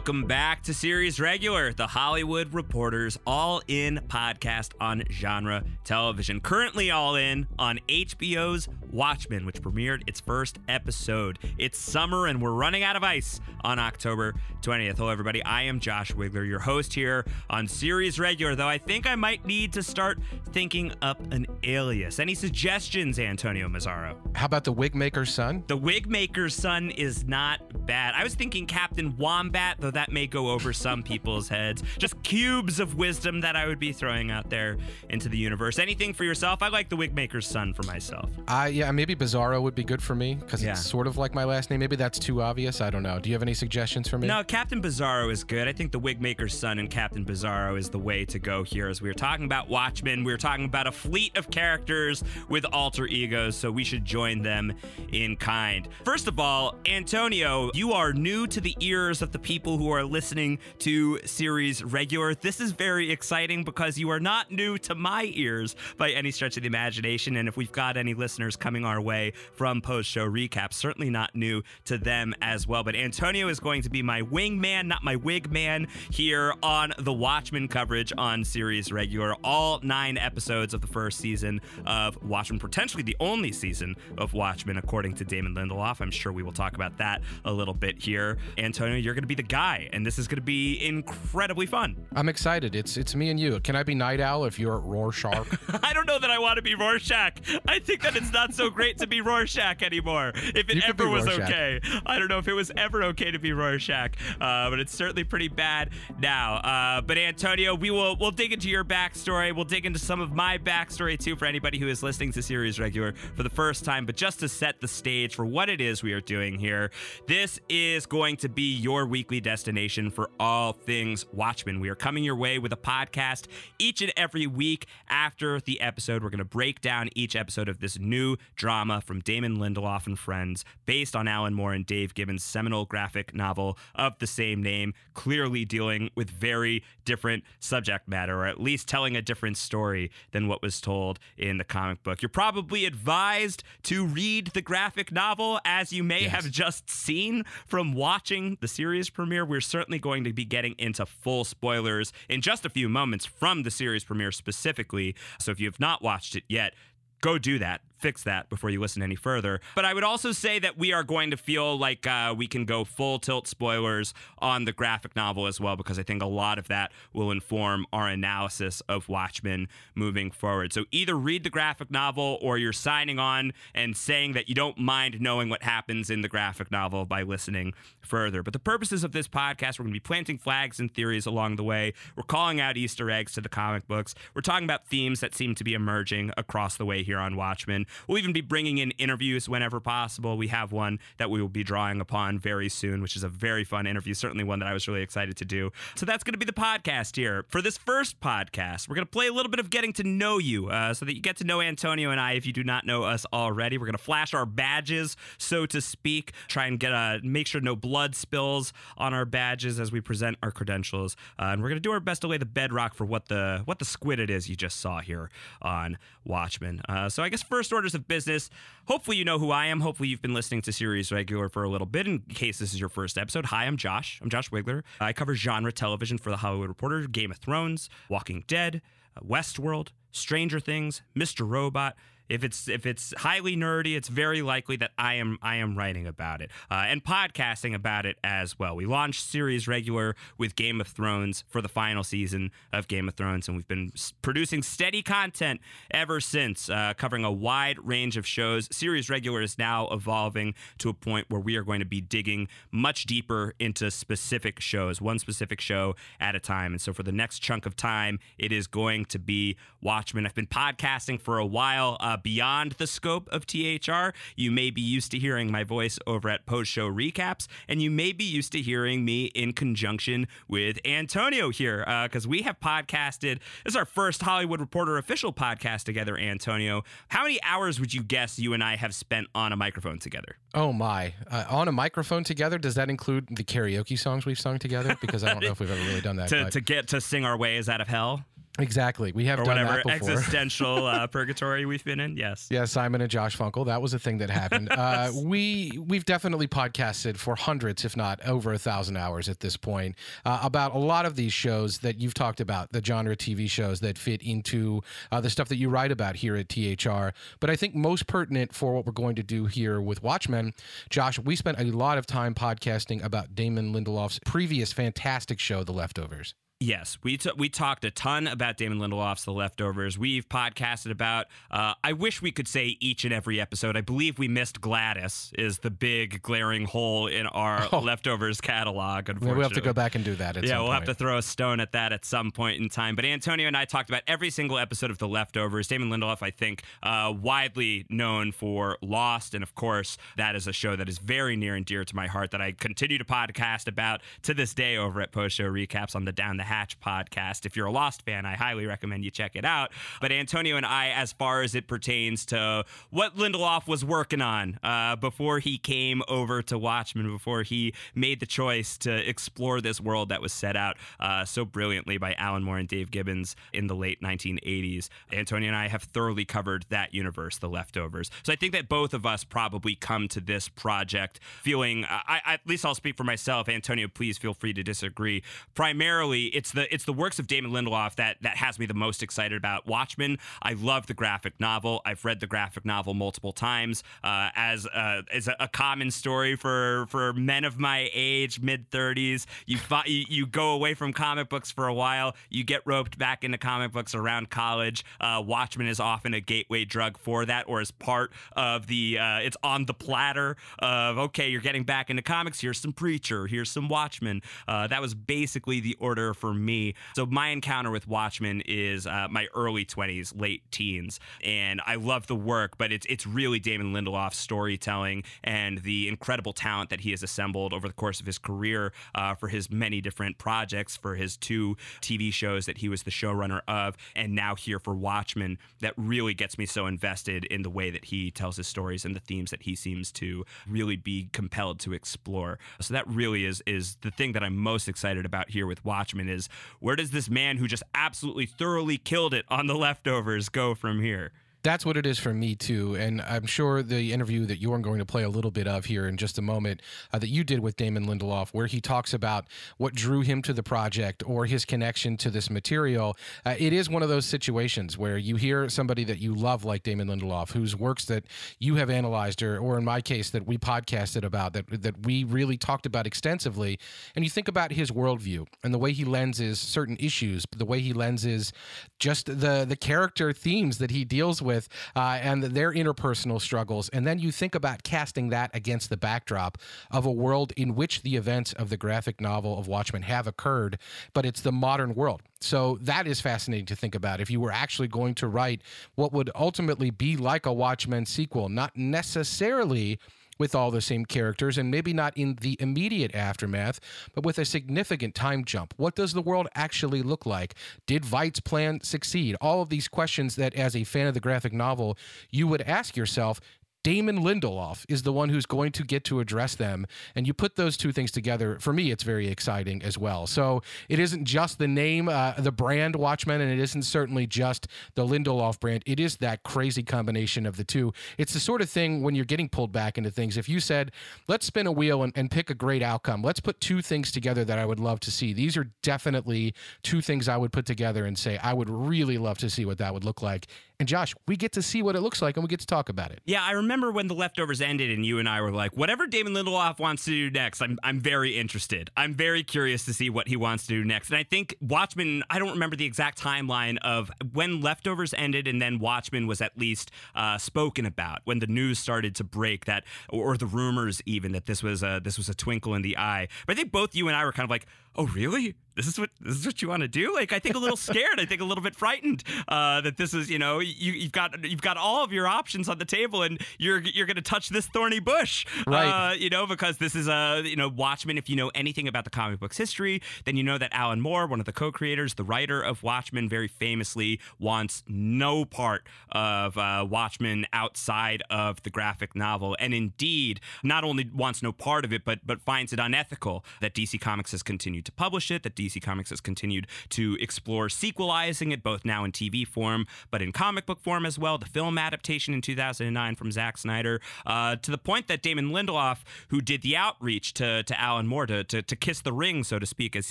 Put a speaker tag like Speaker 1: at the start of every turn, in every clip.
Speaker 1: Welcome back to Series Regular, the Hollywood Reporters All In podcast on genre television. Currently all in on HBO's Watchmen, which premiered its first episode. It's summer and we're running out of ice on October 20th. Hello, everybody. I am Josh Wigler, your host here on Series Regular, though I think I might need to start thinking up an alias. Any suggestions, Antonio Mazzaro?
Speaker 2: How about the Wigmaker's son?
Speaker 1: The Wigmaker's son is not bad. I was thinking Captain Wombat, though that may go over some people's heads. Just cubes of wisdom that I would be throwing out there into the universe. Anything for yourself? I like the Wigmaker's son for myself.
Speaker 2: Uh, yeah, maybe Bizarro would be good for me because
Speaker 1: Yeah.
Speaker 2: it's sort of like my last name. Maybe that's too obvious. I don't know. Do you have any suggestions for me?
Speaker 1: No, Captain Bizarro is good. I think the Wigmaker's son and Captain Bizarro is the way to go here. As we were talking about Watchmen, we were talking about a fleet of characters with alter egos, so we should join them in kind. First of all, Antonio, you are new to the ears of the people who are listening to series regular. This is very exciting because you are not new to my ears by any stretch of the imagination. And if we've got any listeners coming our way from post show recap. certainly not new to them as well. But Antonio is going to be my wingman, not my wig man, here on the Watchmen coverage on series regular. All nine episodes of the first season of Watchmen, potentially the only season of Watchmen, according to Damon Lindelof. I'm sure we will talk about that a little bit here. Antonio, you're going to be the guy, and this is going to be incredibly fun.
Speaker 2: I'm excited. It's it's me and you. Can I be Nite Owl if you're Rorschach?
Speaker 1: I don't know that I want to be Rorschach. I think that it's not so great to be Rorschach anymore. If it
Speaker 2: You
Speaker 1: ever was okay, I don't know if it was ever okay to be Rorschach, uh, but it's certainly pretty bad now. Uh, but Antonio, we will we'll dig into your backstory. We'll dig into some of my backstory too for anybody who is listening to series regular for the first time. But just to set the stage for what it is we are doing here, this is going to be your weekly destination for all things Watchmen. We are coming your way with a podcast each and every week after the episode. We're going to break down each episode of this new drama from Damon Lindelof and Friends, based on Alan Moore and Dave Gibbons' seminal graphic novel of the same name, clearly dealing with very different subject matter, or at least telling a different story than what was told in the comic book. You're probably advised to read the graphic novel, as you may
Speaker 2: Yes.
Speaker 1: have just seen from watching the series premiere. We're certainly going to be getting into full spoilers in just a few moments from the series premiere specifically. So if you have not watched it yet, go do that. Fix that before you listen any further. But I would also say that we are going to feel like uh, we can go full tilt spoilers on the graphic novel as well, because I think a lot of that will inform our analysis of Watchmen moving forward. So either read the graphic novel or you're signing on and saying that you don't mind knowing what happens in the graphic novel by listening further. But the purposes of this podcast, we're going to be planting flags and theories along the way. We're calling out Easter eggs to the comic books. We're talking about themes that seem to be emerging across the way here on Watchmen. We'll even be bringing in interviews whenever possible. We have one that we will be drawing upon very soon, which is a very fun interview, certainly one that I was really excited to do. So that's going to be the podcast here. For this first podcast, we're going to play a little bit of getting to know you uh, so that you get to know Antonio and I if you do not know us already. We're going to flash our badges, so to speak, try and get a make sure no blood spills on our badges as we present our credentials. Uh, and we're going to do our best to lay the bedrock for what the what the squid it is you just saw here on Watchmen. Uh, so I guess first of business. Hopefully you know who I am. Hopefully you've been listening to series regular for a little bit. In case this is your first episode, hi, I'm Josh. I'm Josh Wigler. I cover genre television for the Hollywood Reporter, Game of Thrones, Walking Dead, uh, Westworld, Stranger Things, Mr. Robot. If it's if it's highly nerdy, it's very likely that I am I am writing about it uh, and podcasting about it as well. We launched series regular with Game of Thrones for the final season of Game of Thrones, and we've been producing steady content ever since, uh, covering a wide range of shows. Series regular is now evolving to a point where we are going to be digging much deeper into specific shows, one specific show at a time. And so for the next chunk of time, it is going to be Watchmen. I've been podcasting for a while uh, beyond the scope of THR. You may be used to hearing my voice over at post show recaps, and you may be used to hearing me in conjunction with Antonio here because we have podcasted. This is our first Hollywood Reporter official podcast together, Antonio. How many hours would you guess you and I have spent on a microphone together?
Speaker 2: oh my! Uh, on a microphone together. Does that include the karaoke songs we've sung together? Because I don't know if we've ever really done that.
Speaker 1: to, to get to sing our ways out of hell?
Speaker 2: Exactly. We have
Speaker 1: or
Speaker 2: done
Speaker 1: whatever
Speaker 2: that before.
Speaker 1: existential uh, purgatory we've been in. Yes.
Speaker 2: Yeah, Simon and Josh Funkel. That was a thing that happened. uh, we we've definitely podcasted for hundreds, if not over a thousand hours at this point, uh, about a lot of these shows that you've talked about, the genre TV shows that fit into uh, the stuff that you write about here at THR. But I think most pertinent for what we're going to do here with Watchmen, Josh, we spent a lot of time podcasting about Damon Lindelof's previous fantastic show, The Leftovers.
Speaker 1: Yes, we t- we talked a ton about Damon Lindelof's The Leftovers. We've podcasted about. Uh, I wish we could say each and every episode. I believe we missed Gladys is the big glaring hole in our
Speaker 2: Oh.
Speaker 1: Leftovers catalog. Unfortunately,
Speaker 2: We'll have to go back and do that. At
Speaker 1: yeah, we'll have to throw a stone at that at some point in time. But Antonio and I talked about every single episode of The Leftovers. Damon Lindelof, I think, uh, widely known for Lost, and of course, that is a show that is very near and dear to my heart that I continue to podcast about to this day over at Post Show Recaps on the Down the Hatch podcast. If you're a Lost fan, I highly recommend you check it out. But Antonio and I, as far as it pertains to what Lindelof was working on uh, before he came over to Watchmen, before he made the choice to explore this world that was set out uh, so brilliantly by Alan Moore and Dave Gibbons in the late 1980s. Antonio and I have thoroughly covered that universe, The Leftovers. So I think that both of us probably come to this project feeling, I, at least I'll speak for myself. Antonio, please feel free to disagree. Primarily, it's the it's the works of Damon Lindelof that that has me the most excited about Watchmen. I love the graphic novel. I've read the graphic novel multiple times uh, as uh, as a, a common story for for men of my age, mid 30s. You, fi- you you go away from comic books for a while. You get roped back into comic books around college. Uh, Watchmen is often a gateway drug for that, or as part of the. Uh, it's on the platter of okay, you're getting back into comics. Here's some Preacher. Here's some Watchmen. Uh, that was basically the order for me. So my encounter with Watchmen is uh, my early 20s, late teens, and I love the work, but it's it's really Damon Lindelof's storytelling and the incredible talent that he has assembled over the course of his career uh, for his many different projects, for his two TV shows that he was the showrunner of, and now here for Watchmen. That really gets me so invested in the way that he tells his stories and the themes that he seems to really be compelled to explore. So that really is is the thing that I'm most excited about here with Watchmen is where does this man who just absolutely thoroughly killed it on the leftovers go from here?
Speaker 2: That's what it is for me too, and I'm sure the interview that you're going to play a little bit of here in just a moment uh, that you did with Damon Lindelof, where he talks about what drew him to the project or his connection to this material. Uh, it is one of those situations where you hear somebody that you love, like Damon Lindelof, whose works that you have analyzed, or, or in my case, that we podcasted about, that that we really talked about extensively, and you think about his worldview and the way he lenses certain issues, the way he lenses just the the character themes that he deals with uh, and their interpersonal struggles, and then you think about casting that against the backdrop of a world in which the events of the graphic novel of Watchmen have occurred, but it's the modern world. So that is fascinating to think about. If you were actually going to write what would ultimately be like a Watchmen sequel, not necessarily with all the same characters and maybe not in the immediate aftermath, but with a significant time jump. What does the world actually look like? Did Veidt's plan succeed? All of these questions that, as a fan of the graphic novel, you would ask yourself. Damon Lindelof is the one who's going to get to address them. And you put those two things together, for me, it's very exciting as well. So it isn't just the name, uh, the brand Watchmen, and it isn't certainly just the Lindelof brand. It is that crazy combination of the two. It's the sort of thing when you're getting pulled back into things. If you said, let's spin a wheel and, and pick a great outcome, let's put two things together that I would love to see. These are definitely two things I would put together and say, I would really love to see what that would look like. And Josh, we get to see what it looks like and we get to talk about it.
Speaker 1: Yeah, I remember when the leftovers ended and you and I were like, whatever Damon Lindelof wants to do next, I'm I'm very interested. I'm very curious to see what he wants to do next. And I think Watchmen, I don't remember the exact timeline of when leftovers ended and then Watchmen was at least uh, spoken about when the news started to break that or the rumors even that this was a this was a twinkle in the eye. But I think both you and I were kind of like, oh really? This is what this is what you want to do? Like I think a little scared. I think a little bit frightened uh, that this is you know you you've got you've got all of your options on the table and you're you're going to touch this thorny bush,
Speaker 2: Right.
Speaker 1: Uh, you know because this is a you know Watchmen. If you know anything about the comic books history, then you know that Alan Moore, one of the co-creators, the writer of Watchmen, very famously wants no part of uh, Watchmen outside of the graphic novel, and indeed not only wants no part of it, but but finds it unethical that DC Comics has continued to publish it, that DC DC Comics has continued to explore sequelizing it both now in TV form, but in comic book form as well. The film adaptation in 2009 from Zack Snyder, uh, to the point that Damon Lindelof, who did the outreach to, to Alan Moore to, to, to kiss the ring, so to speak, as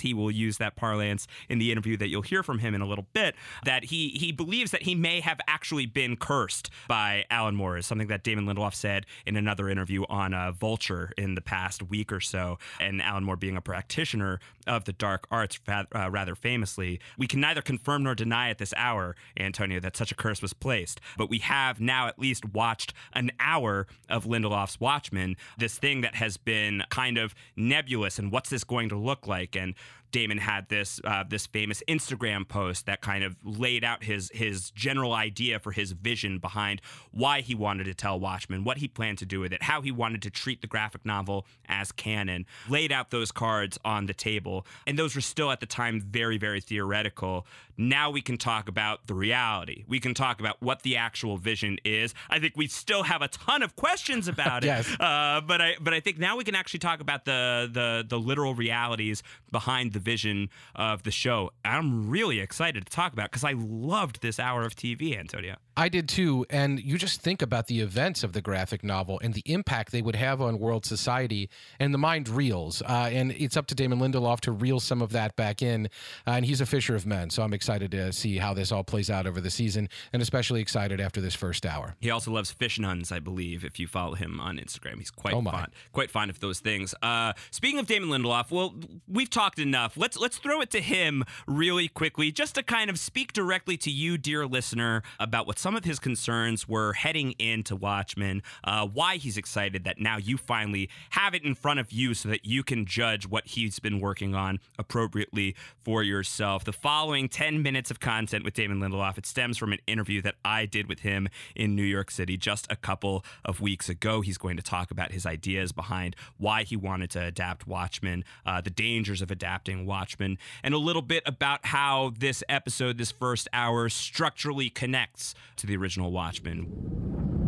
Speaker 1: he will use that parlance in the interview that you'll hear from him in a little bit, that he he believes that he may have actually been cursed by Alan Moore, is something that Damon Lindelof said in another interview on uh, Vulture in the past week or so. And Alan Moore being a practitioner of the dark arts uh, rather famously, we can neither confirm nor deny at this hour, Antonio, that such a curse was placed. But we have now at least watched an hour of Lindelof's Watchmen, this thing that has been kind of nebulous and what's this going to look like? And Damon had this uh, this famous Instagram post that kind of laid out his his general idea for his vision behind why he wanted to tell Watchmen, what he planned to do with it, how he wanted to treat the graphic novel as canon. Laid out those cards on the table, and those were still at the time very very theoretical. Now we can talk about the reality. We can talk about what the actual vision is. I think we still have a ton of questions about it.
Speaker 2: yes.
Speaker 1: Uh, but I but I think now we can actually talk about the the the literal realities behind the vision of the show. I'm really excited to talk about because I loved this hour of TV, Antonio.
Speaker 2: I did too. And you just think about the events of the graphic novel and the impact they would have on world society, and the mind reels. Uh, and it's up to Damon Lindelof to reel some of that back in. Uh, and he's a fisher of men. So I'm excited to see how this all plays out over the season, and especially excited after this first hour.
Speaker 1: He also loves fish nuns, I believe, if you follow him on Instagram. He's quite
Speaker 2: oh
Speaker 1: fond, quite fond of those things. Uh, speaking of Damon Lindelof, well, we've talked enough. Let's let's throw it to him really quickly, just to kind of speak directly to you, dear listener, about what some of his concerns were heading into Watchmen, uh, why he's excited that now you finally have it in front of you so that you can judge what he's been working on appropriately for yourself. The following 10 minutes of content with Damon Lindelof, it stems from an interview that I did with him in New York City just a couple of weeks ago. He's going to talk about his ideas behind why he wanted to adapt Watchmen, uh, the dangers of adapting Watchmen, and a little bit about how this episode, this first hour, structurally connects to the original Watchmen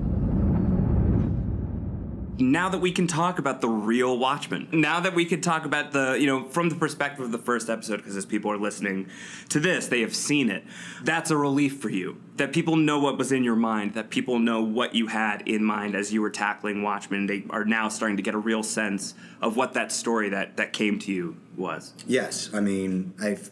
Speaker 1: now that we can talk about the real Watchmen, now that we can talk about the, you know, from the perspective of the first episode, because as people are listening to this, they have seen it. That's a relief for you. That people know what was in your mind, that people know what you had in mind as you were tackling Watchmen. They are now starting to get a real sense of what that story that, that came to you was.
Speaker 3: Yes. I mean, I've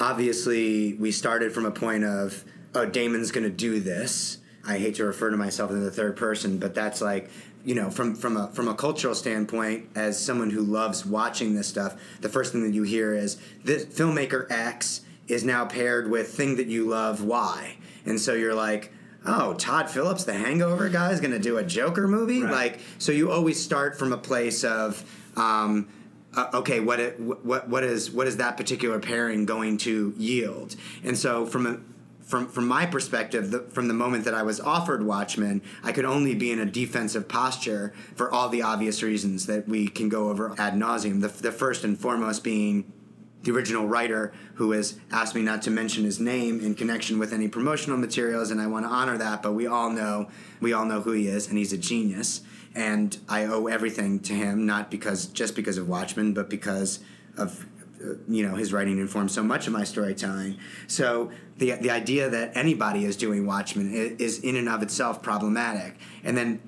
Speaker 3: obviously we started from a point of, oh, Damon's going to do this. I hate to refer to myself in the third person, but that's like you know, from from a from a cultural standpoint, as someone who loves watching this stuff, the first thing that you hear is this filmmaker X is now paired with thing that you love Y, and so you're like, oh, Todd Phillips, the Hangover guy, is going to do a Joker movie, right. like so. You always start from a place of. Um, uh, okay, what, it, what what is what is that particular pairing going to yield? And so, from a from from my perspective, the, from the moment that I was offered Watchmen, I could only be in a defensive posture for all the obvious reasons that we can go over ad nauseum. The, the first and foremost being the original writer who has asked me not to mention his name in connection with any promotional materials, and I want to honor that. But we all know we all know who he is, and he's a genius. And I owe everything to him, not because just because of Watchmen, but because of you know his writing informs so much of my storytelling. So the the idea that anybody is doing Watchmen is, in and of itself problematic. And then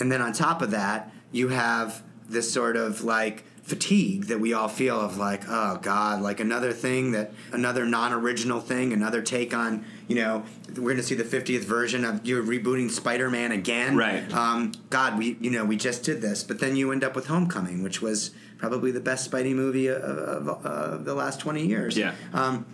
Speaker 3: and then on top of that, you have this sort of like fatigue that we all feel of like oh god like another thing that another non-original thing another take on you know we're going to see the 50th version of you're rebooting spider-man again
Speaker 1: right
Speaker 3: um, god we you know we just did this but then you end up with homecoming which was probably the best Spidey movie of, of, of the last 20 years.
Speaker 1: Yeah.
Speaker 3: Um,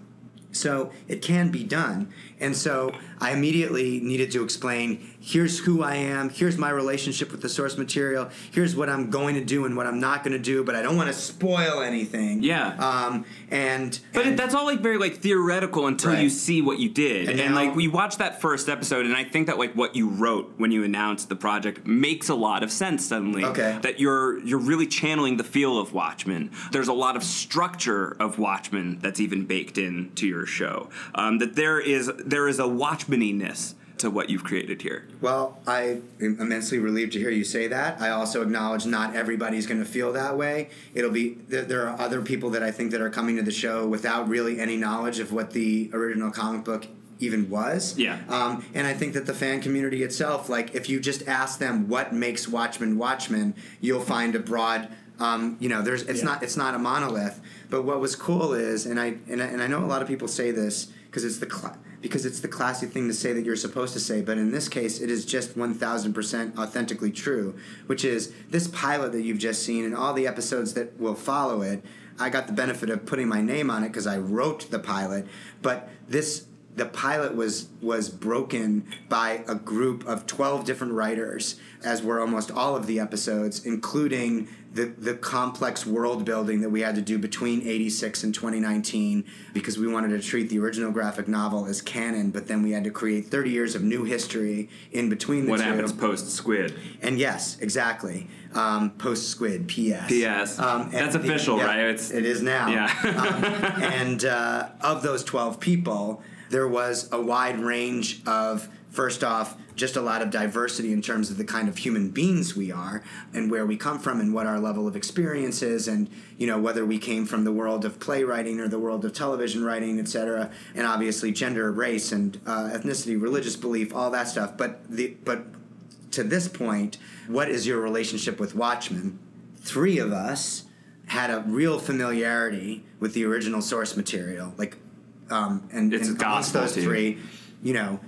Speaker 3: so it can be done. And so I immediately needed to explain here's who I am, here's my relationship with the source material, here's what I'm going to do and what I'm not going to do, but I don't want to spoil anything.
Speaker 1: Yeah.
Speaker 3: Um, and
Speaker 1: but
Speaker 3: and,
Speaker 1: that's all like very like theoretical until
Speaker 3: right.
Speaker 1: you see what you did.
Speaker 3: And,
Speaker 1: and
Speaker 3: now,
Speaker 1: like we watched that first episode, and I think that like what you wrote when you announced the project makes a lot of sense suddenly.
Speaker 3: Okay.
Speaker 1: That you're you're really channeling the feel of Watchmen. There's a lot of structure of Watchmen that's even baked into your show. Um, that there is there is a Watchmeniness
Speaker 4: to what you've created here.
Speaker 3: Well, I am immensely relieved to hear you say that. I also acknowledge not everybody's going to feel that way. It'll be there, there are other people that I think that are coming to the show without really any knowledge of what the original comic book even was.
Speaker 4: Yeah.
Speaker 3: Um, and I think that the fan community itself, like, if you just ask them what makes Watchmen Watchmen, you'll find a broad. Um, you know, there's it's
Speaker 5: Yeah.
Speaker 3: not it's not a monolith. But what was cool is, and I and I, and I know a lot of people say this because it's the cla- because it's the classy thing to say that you're supposed to say. But in this case, it is just one thousand percent authentically true. Which is this pilot that you've just seen and all the episodes that will follow it. I got the benefit of putting my name on it because I wrote the pilot. But this the pilot was was broken by a group of 12 different writers as were almost all of the episodes including the, the complex world building that we had to do between 86 and 2019 because we wanted to treat the original graphic novel as canon but then we had to create 30 years of new history in between the
Speaker 4: What
Speaker 3: two
Speaker 4: happens post Squid?
Speaker 3: and yes exactly um, post squid ps
Speaker 4: P.S.
Speaker 3: Um,
Speaker 4: That's
Speaker 3: the-
Speaker 4: official,
Speaker 3: yeah,
Speaker 4: right? It's-
Speaker 3: it is now
Speaker 4: Yeah.
Speaker 3: um, and uh, of those 12 people, there was a wide range of, first off, just a lot of diversity in terms of the kind of human beings we are and where we come from and what our level of experience is and you know whether we came from the world of playwriting or the world of television writing etc and obviously gender race and uh, ethnicity religious belief all that stuff. But the but to this point what is your relationship with watchmen? Three of us had a real familiarity with the original source material, like, um, and,
Speaker 4: It's
Speaker 3: and
Speaker 4: gospel
Speaker 3: those three, you know,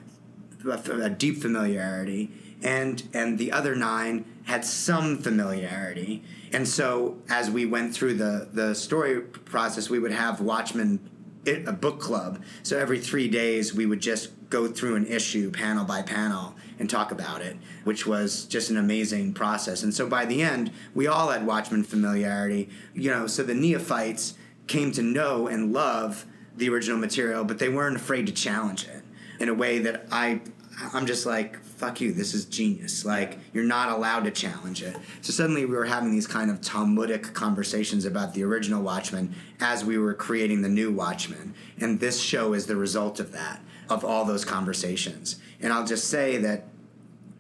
Speaker 3: a, deep familiarity, and and the other nine had some familiarity, and so as we went through the the story process, we would have Watchmen a book club. So every three days, we would just go through an issue panel by panel and talk about it, which was just an amazing process. And so by the end, we all had Watchmen familiarity. You know, so the neophytes came to know and love the original material, but they weren't afraid to challenge it in a way that I, I'm just like, fuck you, this is genius. Like, you're not allowed to challenge it. So suddenly we were having these kind of Talmudic conversations about the original Watchmen as we were creating the new Watchmen. And this show is the result of that, of all those conversations. And I'll just say that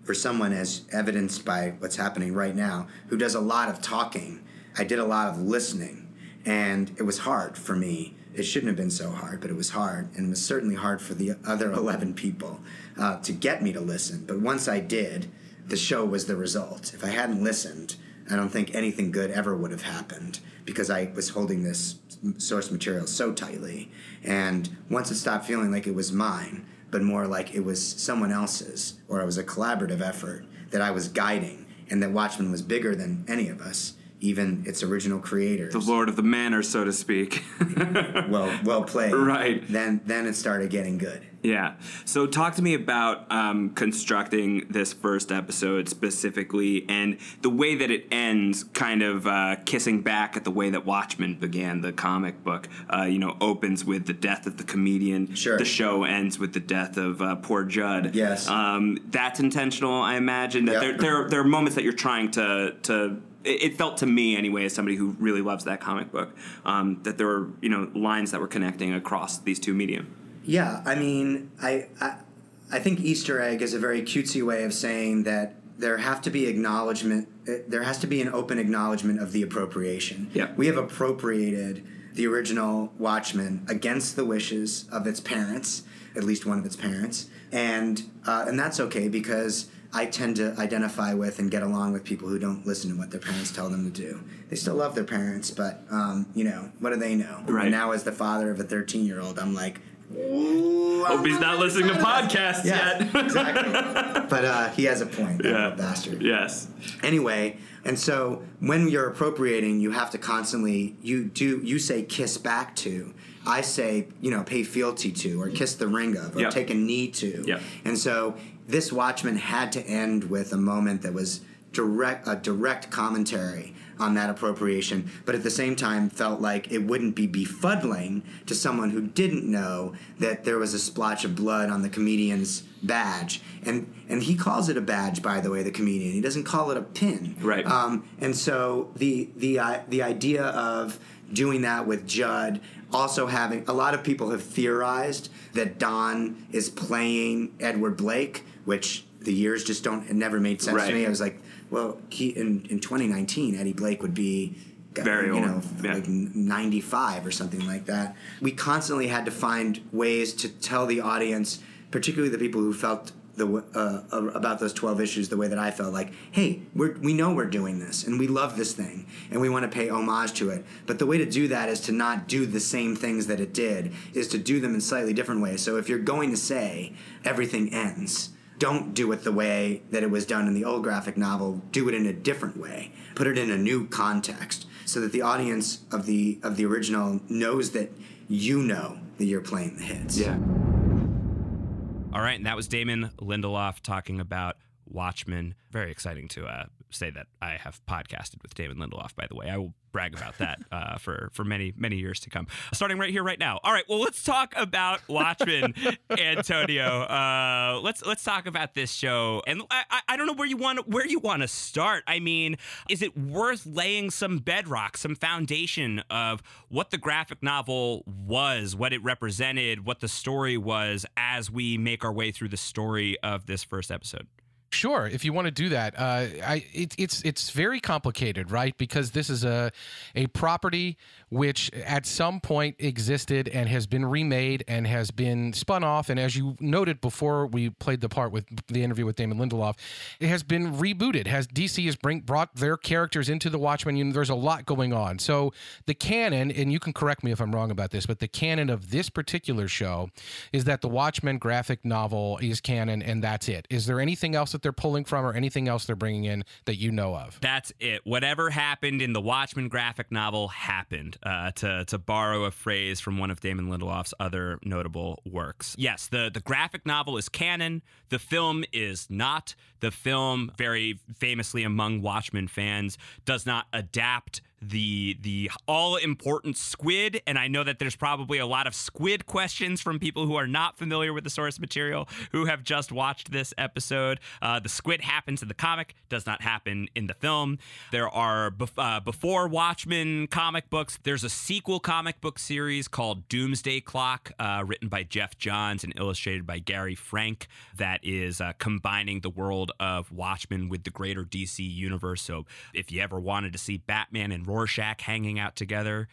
Speaker 3: for someone as evidenced by what's happening right now, who does a lot of talking, I did a lot of listening. And it was hard for me. It shouldn't have been so hard, but it was hard. And it was certainly hard for the other 11 people uh, to get me to listen. But once I did, the show was the result. If I hadn't listened, I don't think anything good ever would have happened because I was holding this source material so tightly. And once it stopped feeling like it was mine, but more like it was someone else's, or it was a collaborative effort that I was guiding, and that Watchmen was bigger than any of us, even its original creators.
Speaker 4: The Lord of the Manor, so to speak.
Speaker 3: well, well played.
Speaker 4: Right.
Speaker 3: Then, then it started getting good.
Speaker 4: Yeah. So talk to me about um, constructing this first episode specifically and the way that it ends, kind of uh, kissing back at the way that Watchmen began, the comic book. Uh, you know, opens with the death of the comedian.
Speaker 3: Sure.
Speaker 4: The show ends with the death of uh, poor Judd.
Speaker 3: Yes.
Speaker 4: Um, that's intentional, I imagine. That
Speaker 3: Yep.
Speaker 4: there, there, there are moments that you're trying to to. It felt to me, anyway, as somebody who really loves that comic book, um, that there were you know lines that were connecting across these two medium.
Speaker 3: Yeah, I mean, I, I, I think Easter egg is a very cutesy way of saying that there have to be acknowledgement. eh, There has to be an open acknowledgement of the appropriation.
Speaker 4: Yeah.
Speaker 3: we have appropriated the original Watchmen against the wishes of its parents, at least one of its parents, and uh, and that's okay because. I tend to identify with and get along with people who don't listen to what their parents tell them to do. They still love their parents, but um, you know what do they know?
Speaker 4: Right.
Speaker 3: And now, as the father of a 13 year old, I'm like,
Speaker 4: Hope he's not listening to podcasts
Speaker 3: yeah,
Speaker 4: yet.
Speaker 3: exactly. But uh, he has a point,
Speaker 4: Yeah.
Speaker 3: bastard.
Speaker 4: yes.
Speaker 3: Anyway, and so when you're appropriating, you have to constantly you do you say kiss back to. I say you know pay fealty to or kiss the ring of or
Speaker 4: Yep.
Speaker 3: take a knee to.
Speaker 4: Yep.
Speaker 3: And so this Watchman had to end with a moment that was direct a direct commentary on that appropriation, but at the same time felt like it wouldn't be befuddling to someone who didn't know that there was a splotch of blood on the comedian's badge. And and he calls it a badge, by the way, the comedian. He doesn't call it a pin.
Speaker 4: Right.
Speaker 3: Um, and so the the uh, the idea of doing that with Judd, also having a lot of people have theorized that Don is playing Edward Blake, which the years just don't it never made sense
Speaker 4: Right.
Speaker 3: to me. I was like, well, he in, in 2019, Eddie Blake would be
Speaker 4: Very
Speaker 3: you
Speaker 4: old,
Speaker 3: know,
Speaker 4: yeah.
Speaker 3: like 95 or something like that. We constantly had to find ways to tell the audience, particularly the people who felt the uh, uh, about those 12 issues the way that I felt like, hey, we're, we know we're doing this and we love this thing and we want to pay homage to it. But the way to do that is to not do the same things that it did, is to do them in slightly different ways. So if you're going to say everything ends, don't do it the way that it was done in the old graphic novel. Do it in a different way. Put it in a new context so that the audience of the of the original knows that you know that you're playing the hits.
Speaker 4: Yeah.
Speaker 1: All right, and that was Damon Lindelof talking about Watchmen. Very exciting to uh, say that I have podcasted with Damon Lindelof. By the way, I will brag about that uh, for for many many years to come. Starting right here, right now. All right, well, let's talk about Watchmen, Antonio. Uh, let's let's talk about this show, and I, I, I don't know where you want where you want to start. I mean, is it worth laying some bedrock, some foundation of what the graphic novel was, what it represented, what the story was, as we make our way through the story of this first episode?
Speaker 2: Sure, if you want to do that, uh, I it, it's it's very complicated, right? Because this is a a property which at some point existed and has been remade and has been spun off, and as you noted before, we played the part with the interview with Damon Lindelof, it has been rebooted. Has DC has bring brought their characters into the Watchmen universe? There's a lot going on. So the canon, and you can correct me if I'm wrong about this, but the canon of this particular show is that the Watchmen graphic novel is canon, and that's it. Is there anything else that they're pulling from, or anything else they're bringing in that you know of?
Speaker 1: That's it. Whatever happened in the Watchmen graphic novel happened. Uh, to to borrow a phrase from one of Damon Lindelof's other notable works. Yes, the the graphic novel is canon. The film is not. The film, very famously among Watchmen fans, does not adapt the the all important squid and i know that there's probably a lot of squid questions from people who are not familiar with the source material who have just watched this episode. Uh, the squid happens in the comic does not happen in the film. There are uh, before watchmen comic books there's a sequel comic book series called doomsday clock uh, written by geoff johns and illustrated by gary frank that is uh, combining the world of watchmen with the greater dc universe. So if you ever wanted to see batman and Rorschach hanging out together.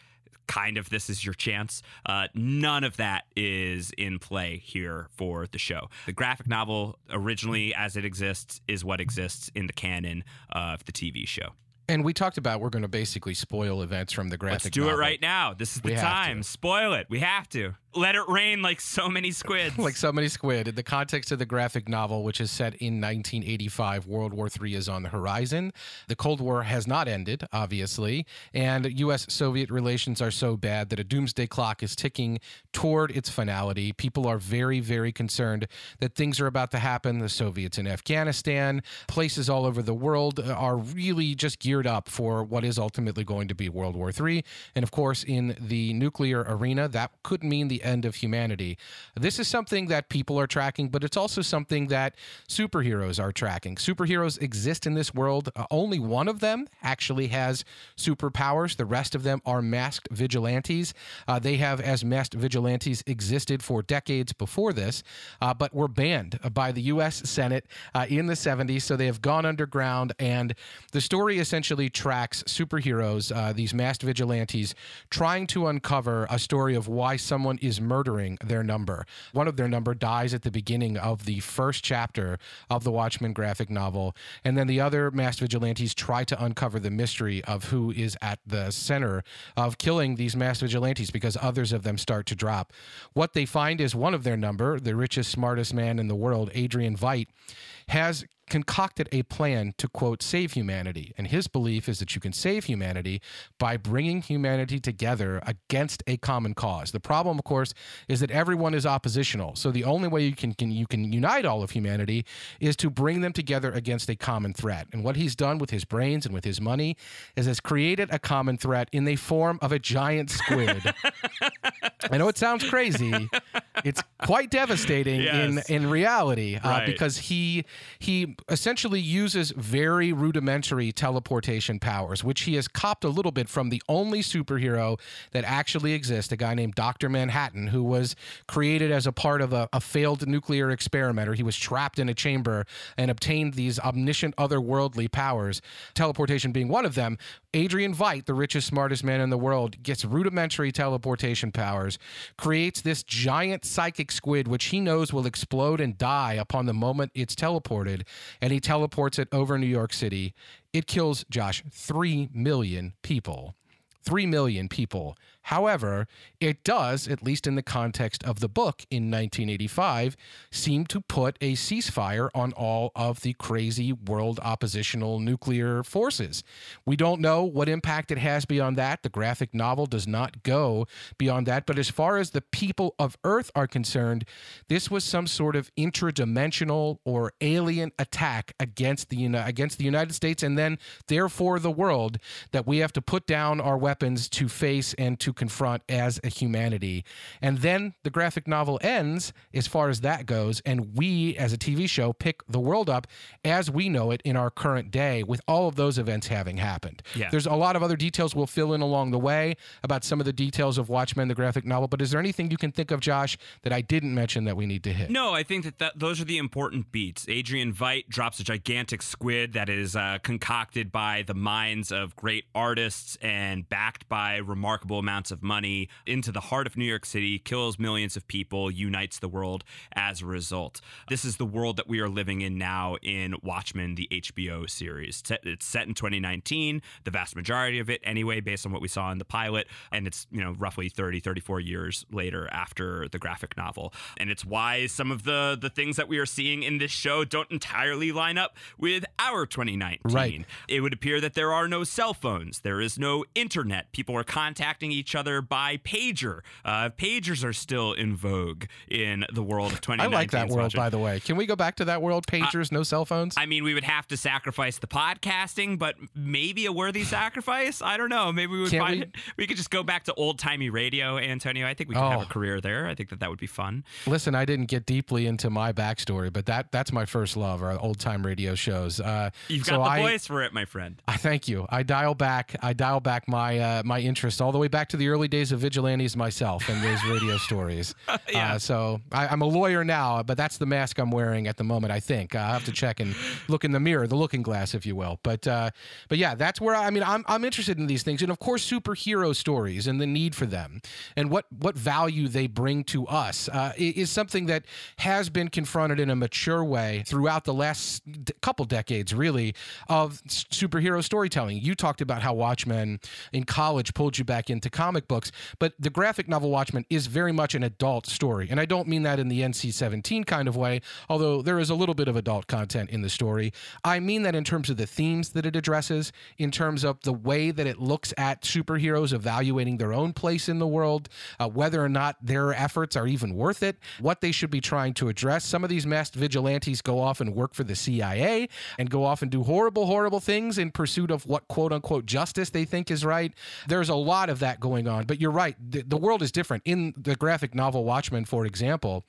Speaker 1: Kind of, this is your chance. Uh, none of that is in play here for the show. The graphic novel, originally as it exists, is what exists in the canon of the TV show.
Speaker 2: And we talked about we're going to basically spoil events from the graphic.
Speaker 1: Let's do it right now. This is the
Speaker 2: We
Speaker 1: time. Spoil it. We have to. Let it rain like so many squids.
Speaker 2: like so many squid. In the context of the graphic novel, which is set in 1985, World War III is on the horizon. The Cold War has not ended, obviously, and U.S. Soviet relations are so bad that a doomsday clock is ticking toward its finality. People are very, very concerned that things are about to happen. The Soviets in Afghanistan, places all over the world uh, are really just geared up for what is ultimately going to be World War III. And of course, in the nuclear arena, that could mean the end of humanity. This is something that people are tracking, but it's also something that superheroes are tracking. Superheroes exist in this world. Uh, only one of them actually has superpowers. The rest of them are masked vigilantes. Uh, they have, as masked vigilantes, existed for decades before this, uh, but were banned by the U.S. Senate uh, in the 70s. So they have gone underground, and the story essentially tracks superheroes, uh, these masked vigilantes, trying to uncover a story of why someone is murdering their number. One of their number dies at the beginning of the first chapter of the Watchmen graphic novel, and then the other masked vigilantes try to uncover the mystery of who is at the center of killing these masked vigilantes because others of them start to drop. What they find is one of their number, the richest, smartest man in the world, Adrian Veidt, has concocted a plan to quote save humanity. And his belief is that you can save humanity by bringing humanity together against a common cause. The problem of course is that everyone is oppositional. So the only way you can, can you can unite all of humanity is to bring them together against a common threat. And what he's done with his brains and with his money is has created a common threat in the form of a giant squid. I know it sounds crazy, it's quite devastating
Speaker 1: Yes.
Speaker 2: in in reality uh,
Speaker 1: Right.
Speaker 2: because he he essentially uses very rudimentary teleportation powers, which he has copped a little bit from the only superhero that actually exists, a guy named Doctor Manhattan, who was created as a part of a, a failed nuclear experimenter. He was trapped in a chamber and obtained these omniscient otherworldly powers, teleportation being one of them. Adrian Veidt, the richest, smartest man in the world, gets rudimentary teleportation powers, creates this giant psychic squid, which he knows will explode and die upon the moment it's teleported, and he teleports it over New York City. It kills, Josh, 3 million people. 3 million people. However, it does, at least in the context of the book in 1985, seem to put a ceasefire on all of the crazy world oppositional nuclear forces. We don't know what impact it has beyond that. The graphic novel does not go beyond that. But as far as the people of Earth are concerned, this was some sort of interdimensional or alien attack against the against the United States and then therefore the world that we have to put down our weapons to face and to confront as a humanity. And then the graphic novel ends as far as that goes and we as a TV show pick the world up as we know it in our current day with all of those events having happened.
Speaker 1: Yeah.
Speaker 2: There's a lot of other details we'll fill in along the way about some of the details of Watchmen the graphic novel, but is there anything you can think of Josh that I didn't mention that we need to hit?
Speaker 1: No, I think that, that those are the important beats. Adrian Veidt drops a gigantic squid that is uh, concocted by the minds of great artists and backed by remarkable amounts of money into the heart of New York City, kills millions of people, unites the world as a result. This is the world that we are living in now in Watchmen, the HBO series. It's set- It's set in 2019, the vast majority of it anyway, based on what we saw in the pilot. And it's, you know, roughly 30, 34 years later after the graphic novel. And it's why some of the, the things that we are seeing in this show don't entirely line up with our 2019.
Speaker 2: Right.
Speaker 1: It would appear that there are no cell phones, there is no internet. People are contacting each other by pager. Uh, pagers are still in vogue in the world of
Speaker 2: I like that world, by the way. Can we go back to that world? Pagers, no cell phones?
Speaker 1: I mean, we would have to sacrifice the podcasting, but maybe a worthy sacrifice. I don't know. Maybe we would
Speaker 2: Can't
Speaker 1: find
Speaker 2: we-
Speaker 1: it. We could just go back to old timey radio, Antonio. I think we could have
Speaker 2: Oh.
Speaker 1: a career there. I think that that would be fun.
Speaker 2: Listen, I didn't get deeply into my backstory, but that that's my first love, our old time radio shows. Uh,
Speaker 1: You've
Speaker 2: so
Speaker 1: got the
Speaker 2: I,
Speaker 1: voice for it, my friend.
Speaker 2: I thank you. I dial back. I dial back my uh, my interest all the way back to the early days of vigilantes myself and those radio stories.
Speaker 1: Yeah.
Speaker 2: Uh, so I, I'm a lawyer now, but that's the mask I'm wearing at the moment. I think I have to check and look in the mirror, the looking glass, if you will. But uh, but yeah, that's where I, I mean I'm I'm interested in these things, and of course superhero stories and the need for them, and what what value they bring to us uh, is something that has been confronted in a mature way throughout the last couple decades, really, of superhero storytelling. You talked about how Watchmen in college pulled you back into comic books, but the graphic novel Watchmen is very much an adult story. And I don't mean that in the NC 17 kind of way, although there is a little bit of adult content in the story. I mean that in terms of the themes that it addresses, in terms of the way that it looks at superheroes evaluating their own place in the world, uh, whether or not their efforts are even worth it, what they should be trying to address. Some of these masked vigilantes go off and work for the CIA and go off and do horrible, horrible things in pursuit of what quote unquote justice they think is right. There's a lot of that going on, but you're right. The, the world is different. In the graphic novel Watchmen, for example,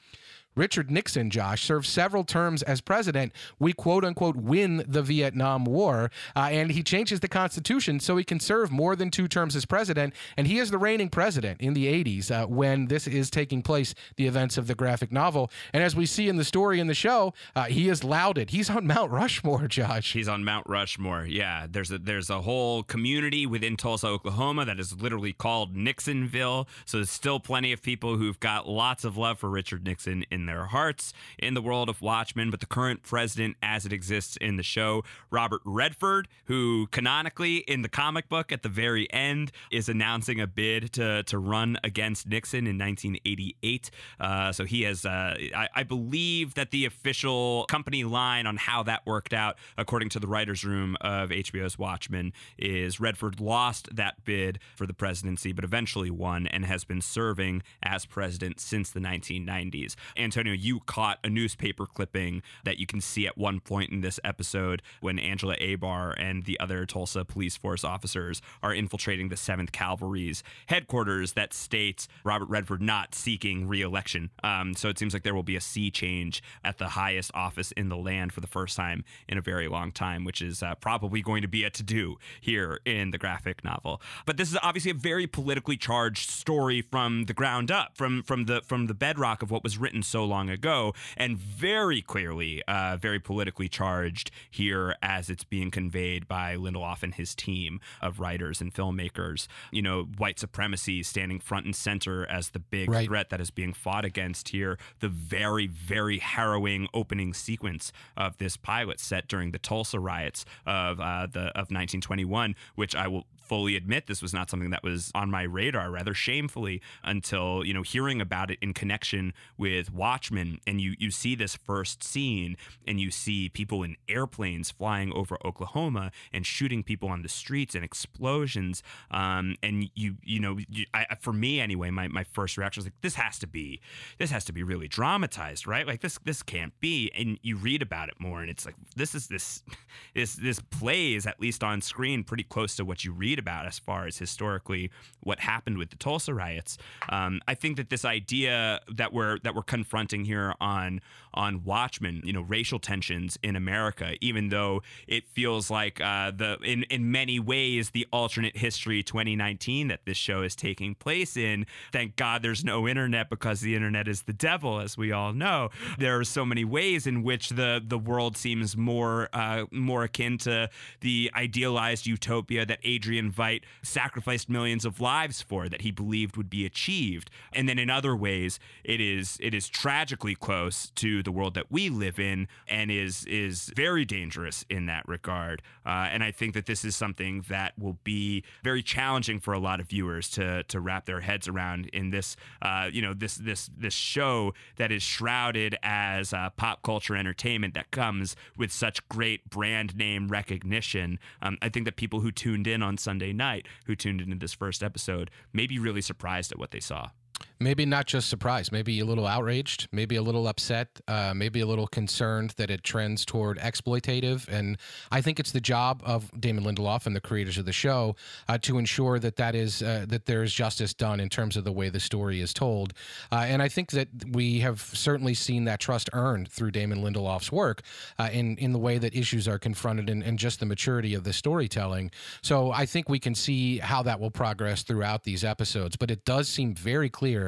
Speaker 2: Richard Nixon, Josh, served several terms as president. We quote unquote win the Vietnam War, uh, and he changes the Constitution so he can serve more than two terms as president. And he is the reigning president in the 80s uh, when this is taking place, the events of the graphic novel. And as we see in the story in the show, uh, he is lauded. He's on Mount Rushmore, Josh.
Speaker 1: He's on Mount Rushmore. Yeah, there's a there's a whole community within Tulsa, Oklahoma that is literally called Nixonville. So there's still plenty of people who've got lots of love for Richard Nixon in their hearts in the world of Watchmen. But the current president, as it exists in the show, Robert Redford, who canonically in the comic book at the very end is announcing a bid to to run against Nixon in 1988. Uh, so he has, uh, I, I believe that the official company line on how that worked out, according to the writers' room of HBO's Watchmen, is Redford lost that bid for the presidency, but eventually won and has been serving as president since the 1990s. Antonio, you caught a newspaper clipping that you can see at one point in this episode when Angela Abar and the other Tulsa police force officers are infiltrating the 7th Cavalry's headquarters that states Robert Redford not seeking reelection. Um, so it seems like there will be a sea change at the highest office in the land for the first time in a very long time, which is uh, probably going to be a to do here in the graphic novel. But this is obviously a very politically charged story from the ground up, from from the from the bedrock of what was written so long ago, and very clearly, uh, very politically charged here as it's being conveyed by Lindelof and his team of writers and filmmakers. You know, white supremacy standing front and center as the big
Speaker 2: Right.
Speaker 1: threat that is being fought against here. The very, very harrowing opening sequence of this pilot set during the Tulsa riots of uh, the of 1921, which I will fully admit this was not something that was on my radar rather shamefully until you know hearing about it in connection with Watchmen. And you you see this first scene and you see people in airplanes flying over Oklahoma and shooting people on the streets and explosions. Um, and you you know you, I, for me anyway my, my first reaction was like this has to be this has to be really dramatized right? Like this this can't be. And you read about it more and it's like this is this this this plays at least on screen pretty close to what you read about as far as historically what happened with the Tulsa riots. Um, I think that this idea that we're that we're confronting here on on Watchmen, you know, racial tensions in America, even though it feels like uh, the in in many ways the alternate history 2019 that this show is taking place in. Thank God there's no internet because the internet is the devil, as we all know. There are so many ways in which the the world seems more uh, more akin to the idealized utopia that Adrian Veidt sacrificed millions of lives for, that he believed would be achieved. And then in other ways, it is it is tragically close to the world that we live in, and is is very dangerous in that regard. Uh, and I think that this is something that will be very challenging for a lot of viewers to to wrap their heads around in this uh, you know this this this show that is shrouded as uh, pop culture entertainment that comes with such great brand name recognition. Um, I think that people who tuned in on Sunday night, who tuned into this first episode, may be really surprised at what they saw.
Speaker 2: Maybe not just surprised, maybe a little outraged, maybe a little upset, uh, maybe a little concerned that it trends toward exploitative. And I think it's the job of Damon Lindelof and the creators of the show uh, to ensure that that is uh, that there is justice done in terms of the way the story is told. Uh, and I think that we have certainly seen that trust earned through Damon Lindelof's work uh, in in the way that issues are confronted and, and just the maturity of the storytelling. So I think we can see how that will progress throughout these episodes. But it does seem very clear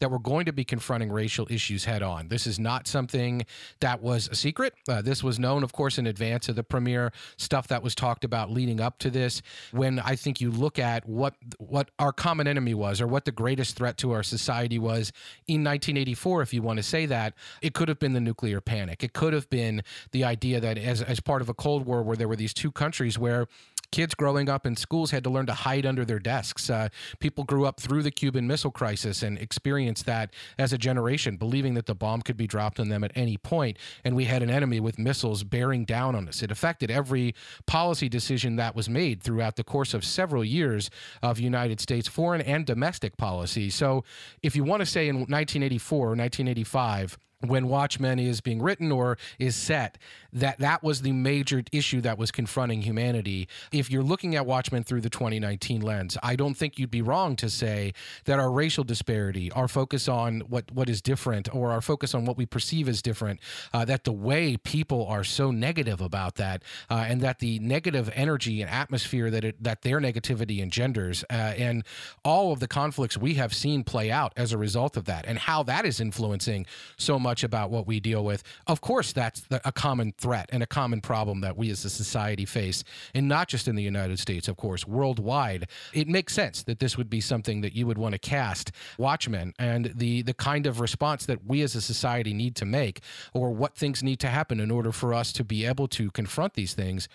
Speaker 2: that we're going to be confronting racial issues head on. This is not something that was a secret. Uh, this was known, of course, in advance of the premiere. Stuff that was talked about leading up to this. When I think you look at what what our common enemy was, or what the greatest threat to our society was in 1984, if you want to say that, it could have been the nuclear panic. It could have been the idea that as as part of a Cold War, where there were these two countries where kids growing up in schools had to learn to hide under their desks. Uh, people grew up through the Cuban Missile Crisis and experienced that as a generation, believing that the bomb could be dropped on them at any point. and we had an enemy with missiles bearing down on us. It affected every policy decision that was made throughout the course of several years of United States foreign and domestic policy. So, if you want to say in 1984 or 1985 when Watchmen is being written or is set, that that was the major issue that was confronting humanity. If you're looking at Watchmen through the 2019 lens, I don't think you'd be wrong to say that our racial disparity, our focus on what what is different, or our focus on what we perceive as different, uh, that the way people are so negative about that, uh, and that the negative energy and atmosphere that it, that their negativity engenders, uh, and all of the conflicts we have seen play out as a result of that, and how that is influencing so much about what we deal with. Of course, that's the, a common threat and a common problem that we as a society face, and not just in the United States, of course, worldwide. It makes sense that this would be something that you would want to cast Watchmen and the the kind of response that we as a society need to make, or what things need to happen in order for us to be able to confront these things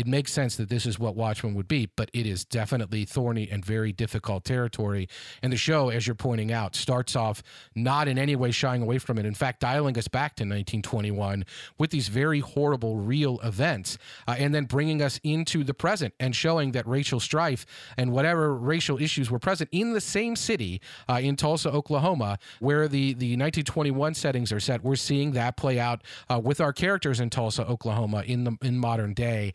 Speaker 2: it makes sense that this is what Watchmen would be, but it is definitely thorny and very difficult territory. And the show, as you're pointing out, starts off not in any way shying away from it. In fact, dialing us back to 1921 with these very horrible real events, uh, and then bringing us into the present and showing that racial strife and whatever racial issues were present in the same city uh, in Tulsa, Oklahoma, where the, the 1921 settings are set. We're seeing that play out uh, with our characters in Tulsa, Oklahoma in the in modern day.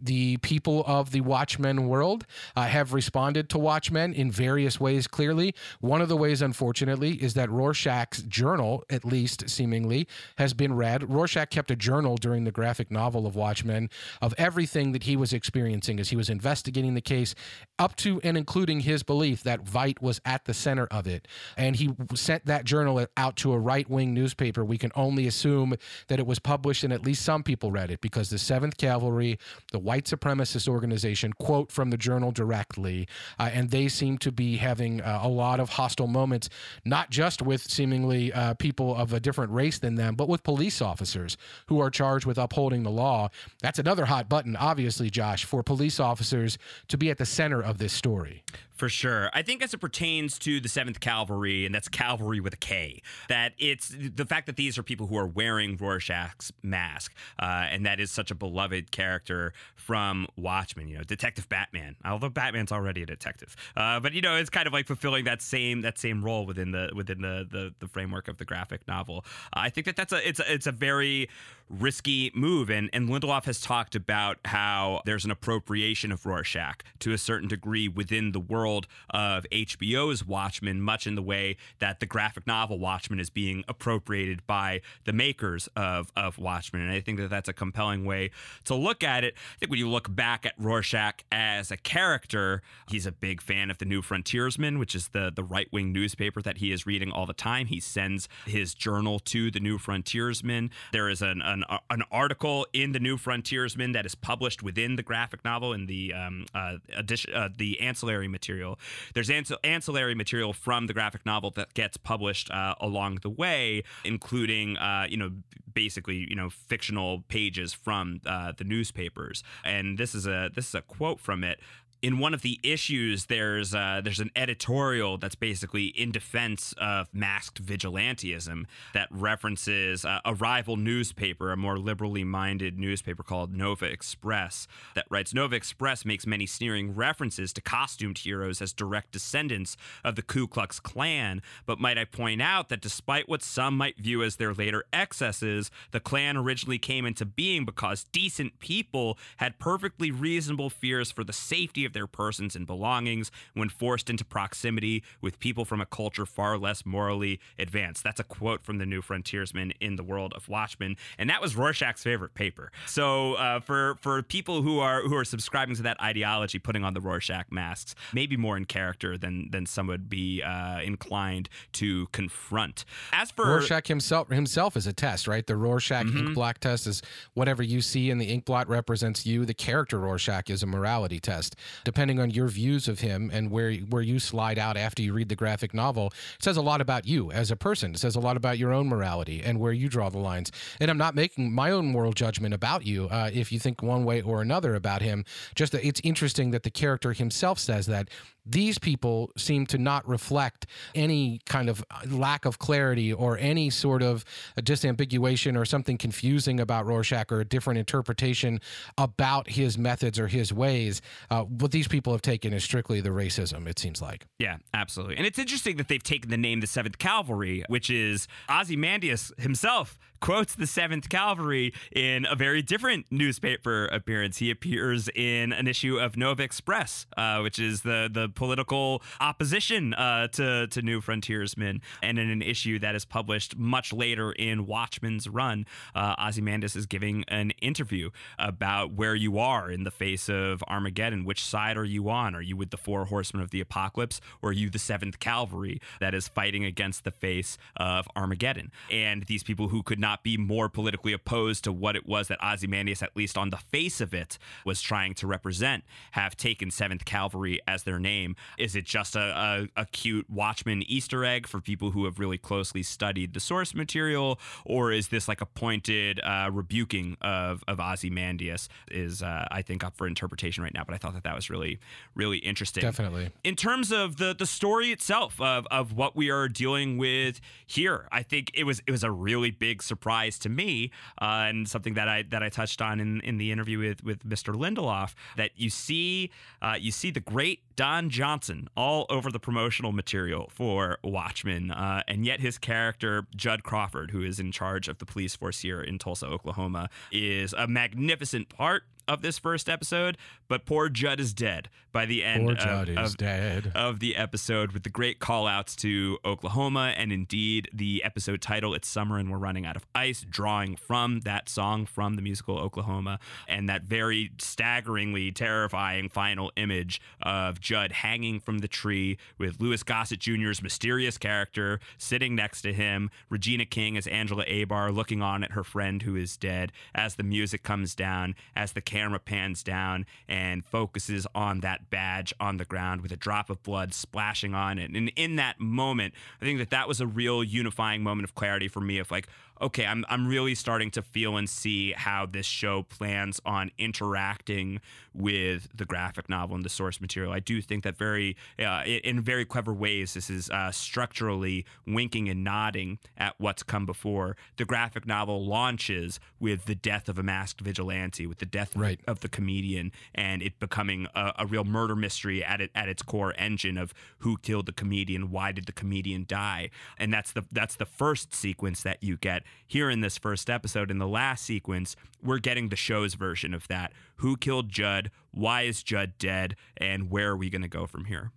Speaker 2: The people of the Watchmen world uh, have responded to Watchmen in various ways, clearly. One of the ways, unfortunately, is that Rorschach's journal, at least seemingly, has been read. Rorschach kept a journal during the graphic novel of Watchmen of everything that he was experiencing as he was investigating the case, up to and including his belief that Veidt was at the center of it. And he sent that journal out to a right wing newspaper. We can only assume that it was published and at least some people read it because the 7th Cavalry, the white supremacist organization, quote from the journal directly. Uh, and they seem to be having uh, a lot of hostile moments, not just with seemingly uh, people of a different race than them, but with police officers who are charged with upholding the law. That's another hot button, obviously, Josh, for police officers to be at the center of this story.
Speaker 1: For sure. I think as it pertains to the 7th Cavalry, and that's cavalry with a K, that it's the fact that these are people who are wearing Rorschach's mask, uh, and that is such a beloved character from Watchmen, you know, Detective Batman. Although Batman's already a detective. Uh, but you know, it's kind of like fulfilling that same that same role within the within the the, the framework of the graphic novel. Uh, I think that that's a it's a, it's a very risky move and and Lindelof has talked about how there's an appropriation of Rorschach to a certain degree within the world of HBO's Watchmen, much in the way that the graphic novel Watchmen is being appropriated by the makers of, of Watchmen. And I think that that's a compelling way to look at it. I think when you look back at Rorschach as a character, he's a big fan of the New Frontiersman, which is the, the right wing newspaper that he is reading all the time. He sends his journal to the New Frontiersman. There is an, an, an article in the New Frontiersman that is published within the graphic novel in the um, uh, addition, uh, the ancillary material material. There's ancillary material from the graphic novel that gets published uh, along the way, including, uh, you know, basically, you know, fictional pages from uh, the newspapers. And this is a this is a quote from it in one of the issues, there's uh, there's an editorial that's basically in defense of masked vigilantism that references uh, a rival newspaper, a more liberally minded newspaper called Nova Express, that writes Nova Express makes many sneering references to costumed heroes as direct descendants of the Ku Klux Klan. But might I point out that despite what some might view as their later excesses, the Klan originally came into being because decent people had perfectly reasonable fears for the safety of of their persons and belongings when forced into proximity with people from a culture far less morally advanced. That's a quote from the New Frontiersman in the world of Watchmen, and that was Rorschach's favorite paper. So uh, for for people who are who are subscribing to that ideology, putting on the Rorschach masks, maybe more in character than than some would be uh, inclined to confront. As for
Speaker 2: Rorschach himself himself is a test, right? The Rorschach mm-hmm. ink blot test is whatever you see in the ink blot represents you. The character Rorschach is a morality test depending on your views of him and where where you slide out after you read the graphic novel, it says a lot about you as a person. It says a lot about your own morality and where you draw the lines. And I'm not making my own moral judgment about you uh, if you think one way or another about him. Just that it's interesting that the character himself says that these people seem to not reflect any kind of lack of clarity or any sort of disambiguation or something confusing about Rorschach or a different interpretation about his methods or his ways. Uh, what these people have taken is strictly the racism, it seems like.
Speaker 1: Yeah, absolutely. And it's interesting that they've taken the name the Seventh Cavalry, which is Ozymandias himself quotes the 7th Cavalry in a very different newspaper appearance. He appears in an issue of Nova Express, uh, which is the, the political opposition uh, to, to New Frontiersmen, and in an issue that is published much later in Watchmen's run. Uh, Ozymandias is giving an interview about where you are in the face of Armageddon. Which side are you on? Are you with the four horsemen of the apocalypse, or are you the 7th Cavalry that is fighting against the face of Armageddon? And these people who could not be more politically opposed to what it was that Ozymandias, at least on the face of it, was trying to represent, have taken 7th Cavalry as their name name. Is it just a, a, a cute Watchmen Easter egg for people who have really closely studied the source material, or is this like a pointed uh, rebuking of of Ozymandias? Is uh, I think up for interpretation right now, but I thought that that was really really interesting.
Speaker 2: Definitely.
Speaker 1: In terms of the the story itself of of what we are dealing with here, I think it was it was a really big surprise to me, uh, and something that I that I touched on in in the interview with with Mr. Lindelof that you see uh, you see the great Don Johnson all over the promotional material for Watchmen, uh, and yet his character Judd Crawford, who is in charge of the police force here in Tulsa, Oklahoma, is a magnificent part of this first episode, but poor Judd is dead by the end
Speaker 2: Poor
Speaker 1: of,
Speaker 2: Judd is
Speaker 1: of-
Speaker 2: dead.
Speaker 1: of the episode with the great call outs to Oklahoma and indeed the episode title, It's Summer and We're Running Out of Ice, drawing from that song from the musical Oklahoma and that very staggeringly terrifying final image of Judd hanging from the tree with Louis Gossett Jr.'s mysterious character sitting next to him, Regina King as Angela Abar looking on at her friend who is dead as the music comes down, as the camera pans down and focuses on that badge on the ground with a drop of blood splashing on it. And in that moment, I think that that was a real unifying moment of clarity for me of like, okay, I'm, I'm really starting to feel and see how this show plans on interacting with the graphic novel and the source material. I do think that very, uh, in very clever ways, this is uh, structurally winking and nodding at what's come before. The graphic novel launches with the death of a masked vigilante, with the death of,
Speaker 2: Right.
Speaker 1: of the comedian, and it becoming a, a real murder mystery at it, at its core engine of who killed the comedian, why did the comedian die, and that's the that's the first sequence that you get here in this first episode. In the last sequence, we're getting the show's version of that: who killed Judd, why is Judd dead, and where are we going to go from here?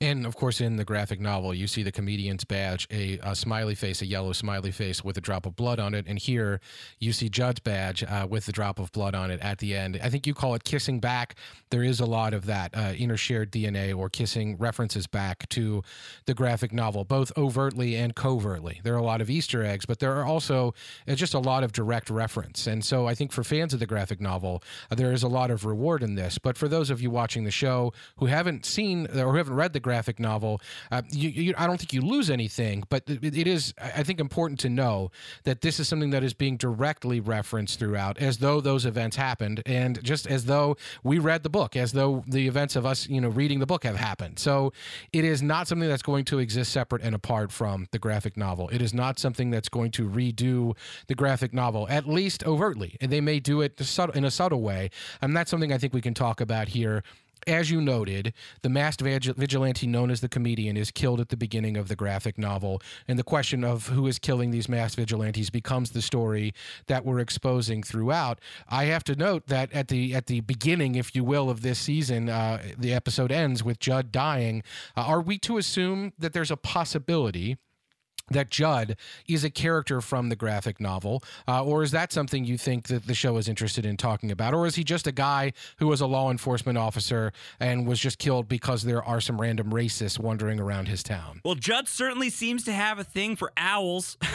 Speaker 2: And of course, in the graphic novel, you see the comedian's badge, a, a smiley face, a yellow smiley face with a drop of blood on it. And here you see Judd's badge uh, with the drop of blood on it at the end. I think you call it kissing back. There is a lot of that uh, inner shared DNA or kissing references back to the graphic novel, both overtly and covertly. There are a lot of Easter eggs, but there are also uh, just a lot of direct reference. And so I think for fans of the graphic novel, uh, there is a lot of reward in this. But for those of you watching the show who haven't seen or who haven't read the graphic novel, uh, you, you, I don't think you lose anything. But it, it is, I think, important to know that this is something that is being directly referenced throughout, as though those events happened, and just as though we read the book, as though the events of us, you know, reading the book have happened. So it is not something that's going to exist separate and apart from the graphic novel. It is not something that's going to redo the graphic novel, at least overtly. And they may do it in a subtle way. And that's something I think we can talk about here as you noted, the masked vigilante known as the comedian is killed at the beginning of the graphic novel, and the question of who is killing these masked vigilantes becomes the story that we're exposing throughout. I have to note that at the at the beginning, if you will, of this season, uh, the episode ends with Judd dying. Uh, are we to assume that there's a possibility? That Judd is a character from the graphic novel, uh, or is that something you think that the show is interested in talking about, or is he just a guy who was a law enforcement officer and was just killed because there are some random racists wandering around his town?
Speaker 1: Well, Judd certainly seems to have a thing for owls.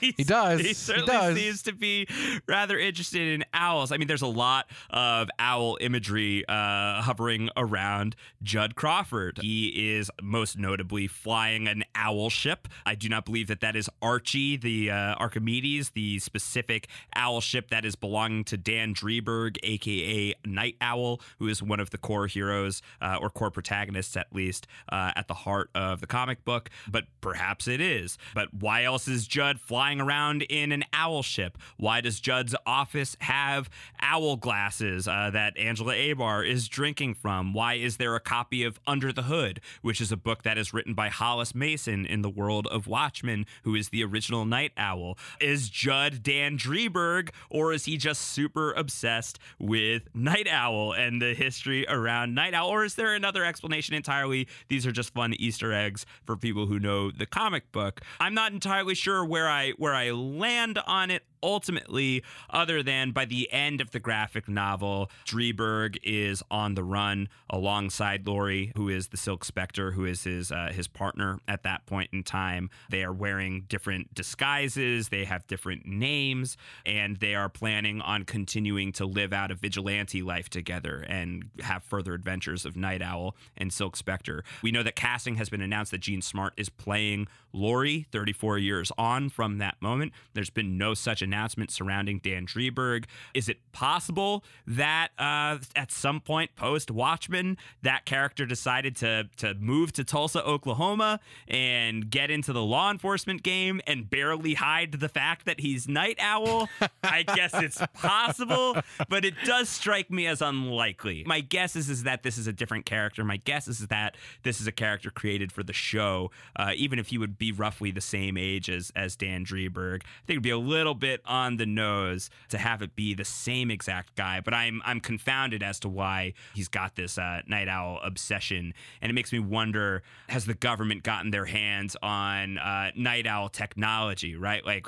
Speaker 2: He does.
Speaker 1: He
Speaker 2: He
Speaker 1: certainly
Speaker 2: does.
Speaker 1: seems to be rather interested in owls. I mean, there's a lot of owl imagery uh, hovering around Judd Crawford. He is most notably flying an owl ship. I do not believe that that is Archie, the uh, Archimedes, the specific owl ship that is belonging to Dan Dreiberg, aka Nite Owl, who is one of the core heroes uh, or core protagonists, at least, uh, at the heart of the comic book. But perhaps it is. But why else is Judd flying around in an owl ship? Why does Judd's office have owl glasses uh, that Angela Abar is drinking from? Why is there a copy of Under the Hood, which is a book that is written by Hollis Mason in the world of Watchmen, who is the original Nite Owl? Is Judd Dan Dreiberg, or is he just super obsessed with Nite Owl and the history around Nite Owl? Or is there another explanation entirely? These are just fun Easter eggs for people who know the comic book. I'm not entirely sure where I where I land on it ultimately, other than by the end of the graphic novel, Dreiberg is on the run alongside Laurie, who is the Silk Spectre, who is his uh, his partner at that point in time. They are wearing different disguises, they have different names, and they are planning on continuing to live out a vigilante life together and have further adventures of Nite Owl and Silk Spectre. We know that casting has been announced that Jean Smart is playing Laurie 34 years on from that moment. There's been no such announcement surrounding Dan Dreiberg. Is it possible that uh, at some point post Watchmen, that character decided to to move to Tulsa, Oklahoma, and get into the law enforcement game and barely hide the fact that he's Nite Owl? I guess it's possible, but it does strike me as unlikely. My guess is is that this is a different character. My guess is that this is a character created for the show. Uh, even if he would be roughly the same age as as Dan Dreiberg, I think it'd be a little bit on the nose to have it be the same exact guy. But I'm I'm confounded as to why he's got this uh, Nite Owl obsession, and it makes me wonder: Has the government gotten their hands on uh, Nite Owl technology? Right? Like,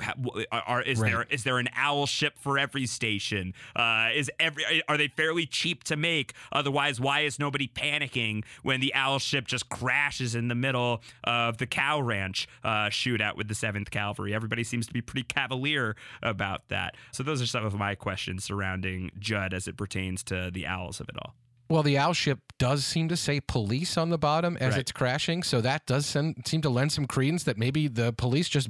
Speaker 1: are, are is
Speaker 2: Right.
Speaker 1: there is there an owl ship for every station? Uh, is every are they fairly cheap to make? Otherwise, why is nobody panicking when the owl ship just crashes in the middle of the cow ranch uh, shootout with the Seventh Cavalry? Everybody seems to be pretty cavalier about that. So those are some of my questions surrounding Judd as it pertains to the owls of it all.
Speaker 2: Well, the owl ship does seem to say police on the bottom as
Speaker 1: Right.
Speaker 2: it's crashing, so that does send, seem to lend some credence that maybe the police just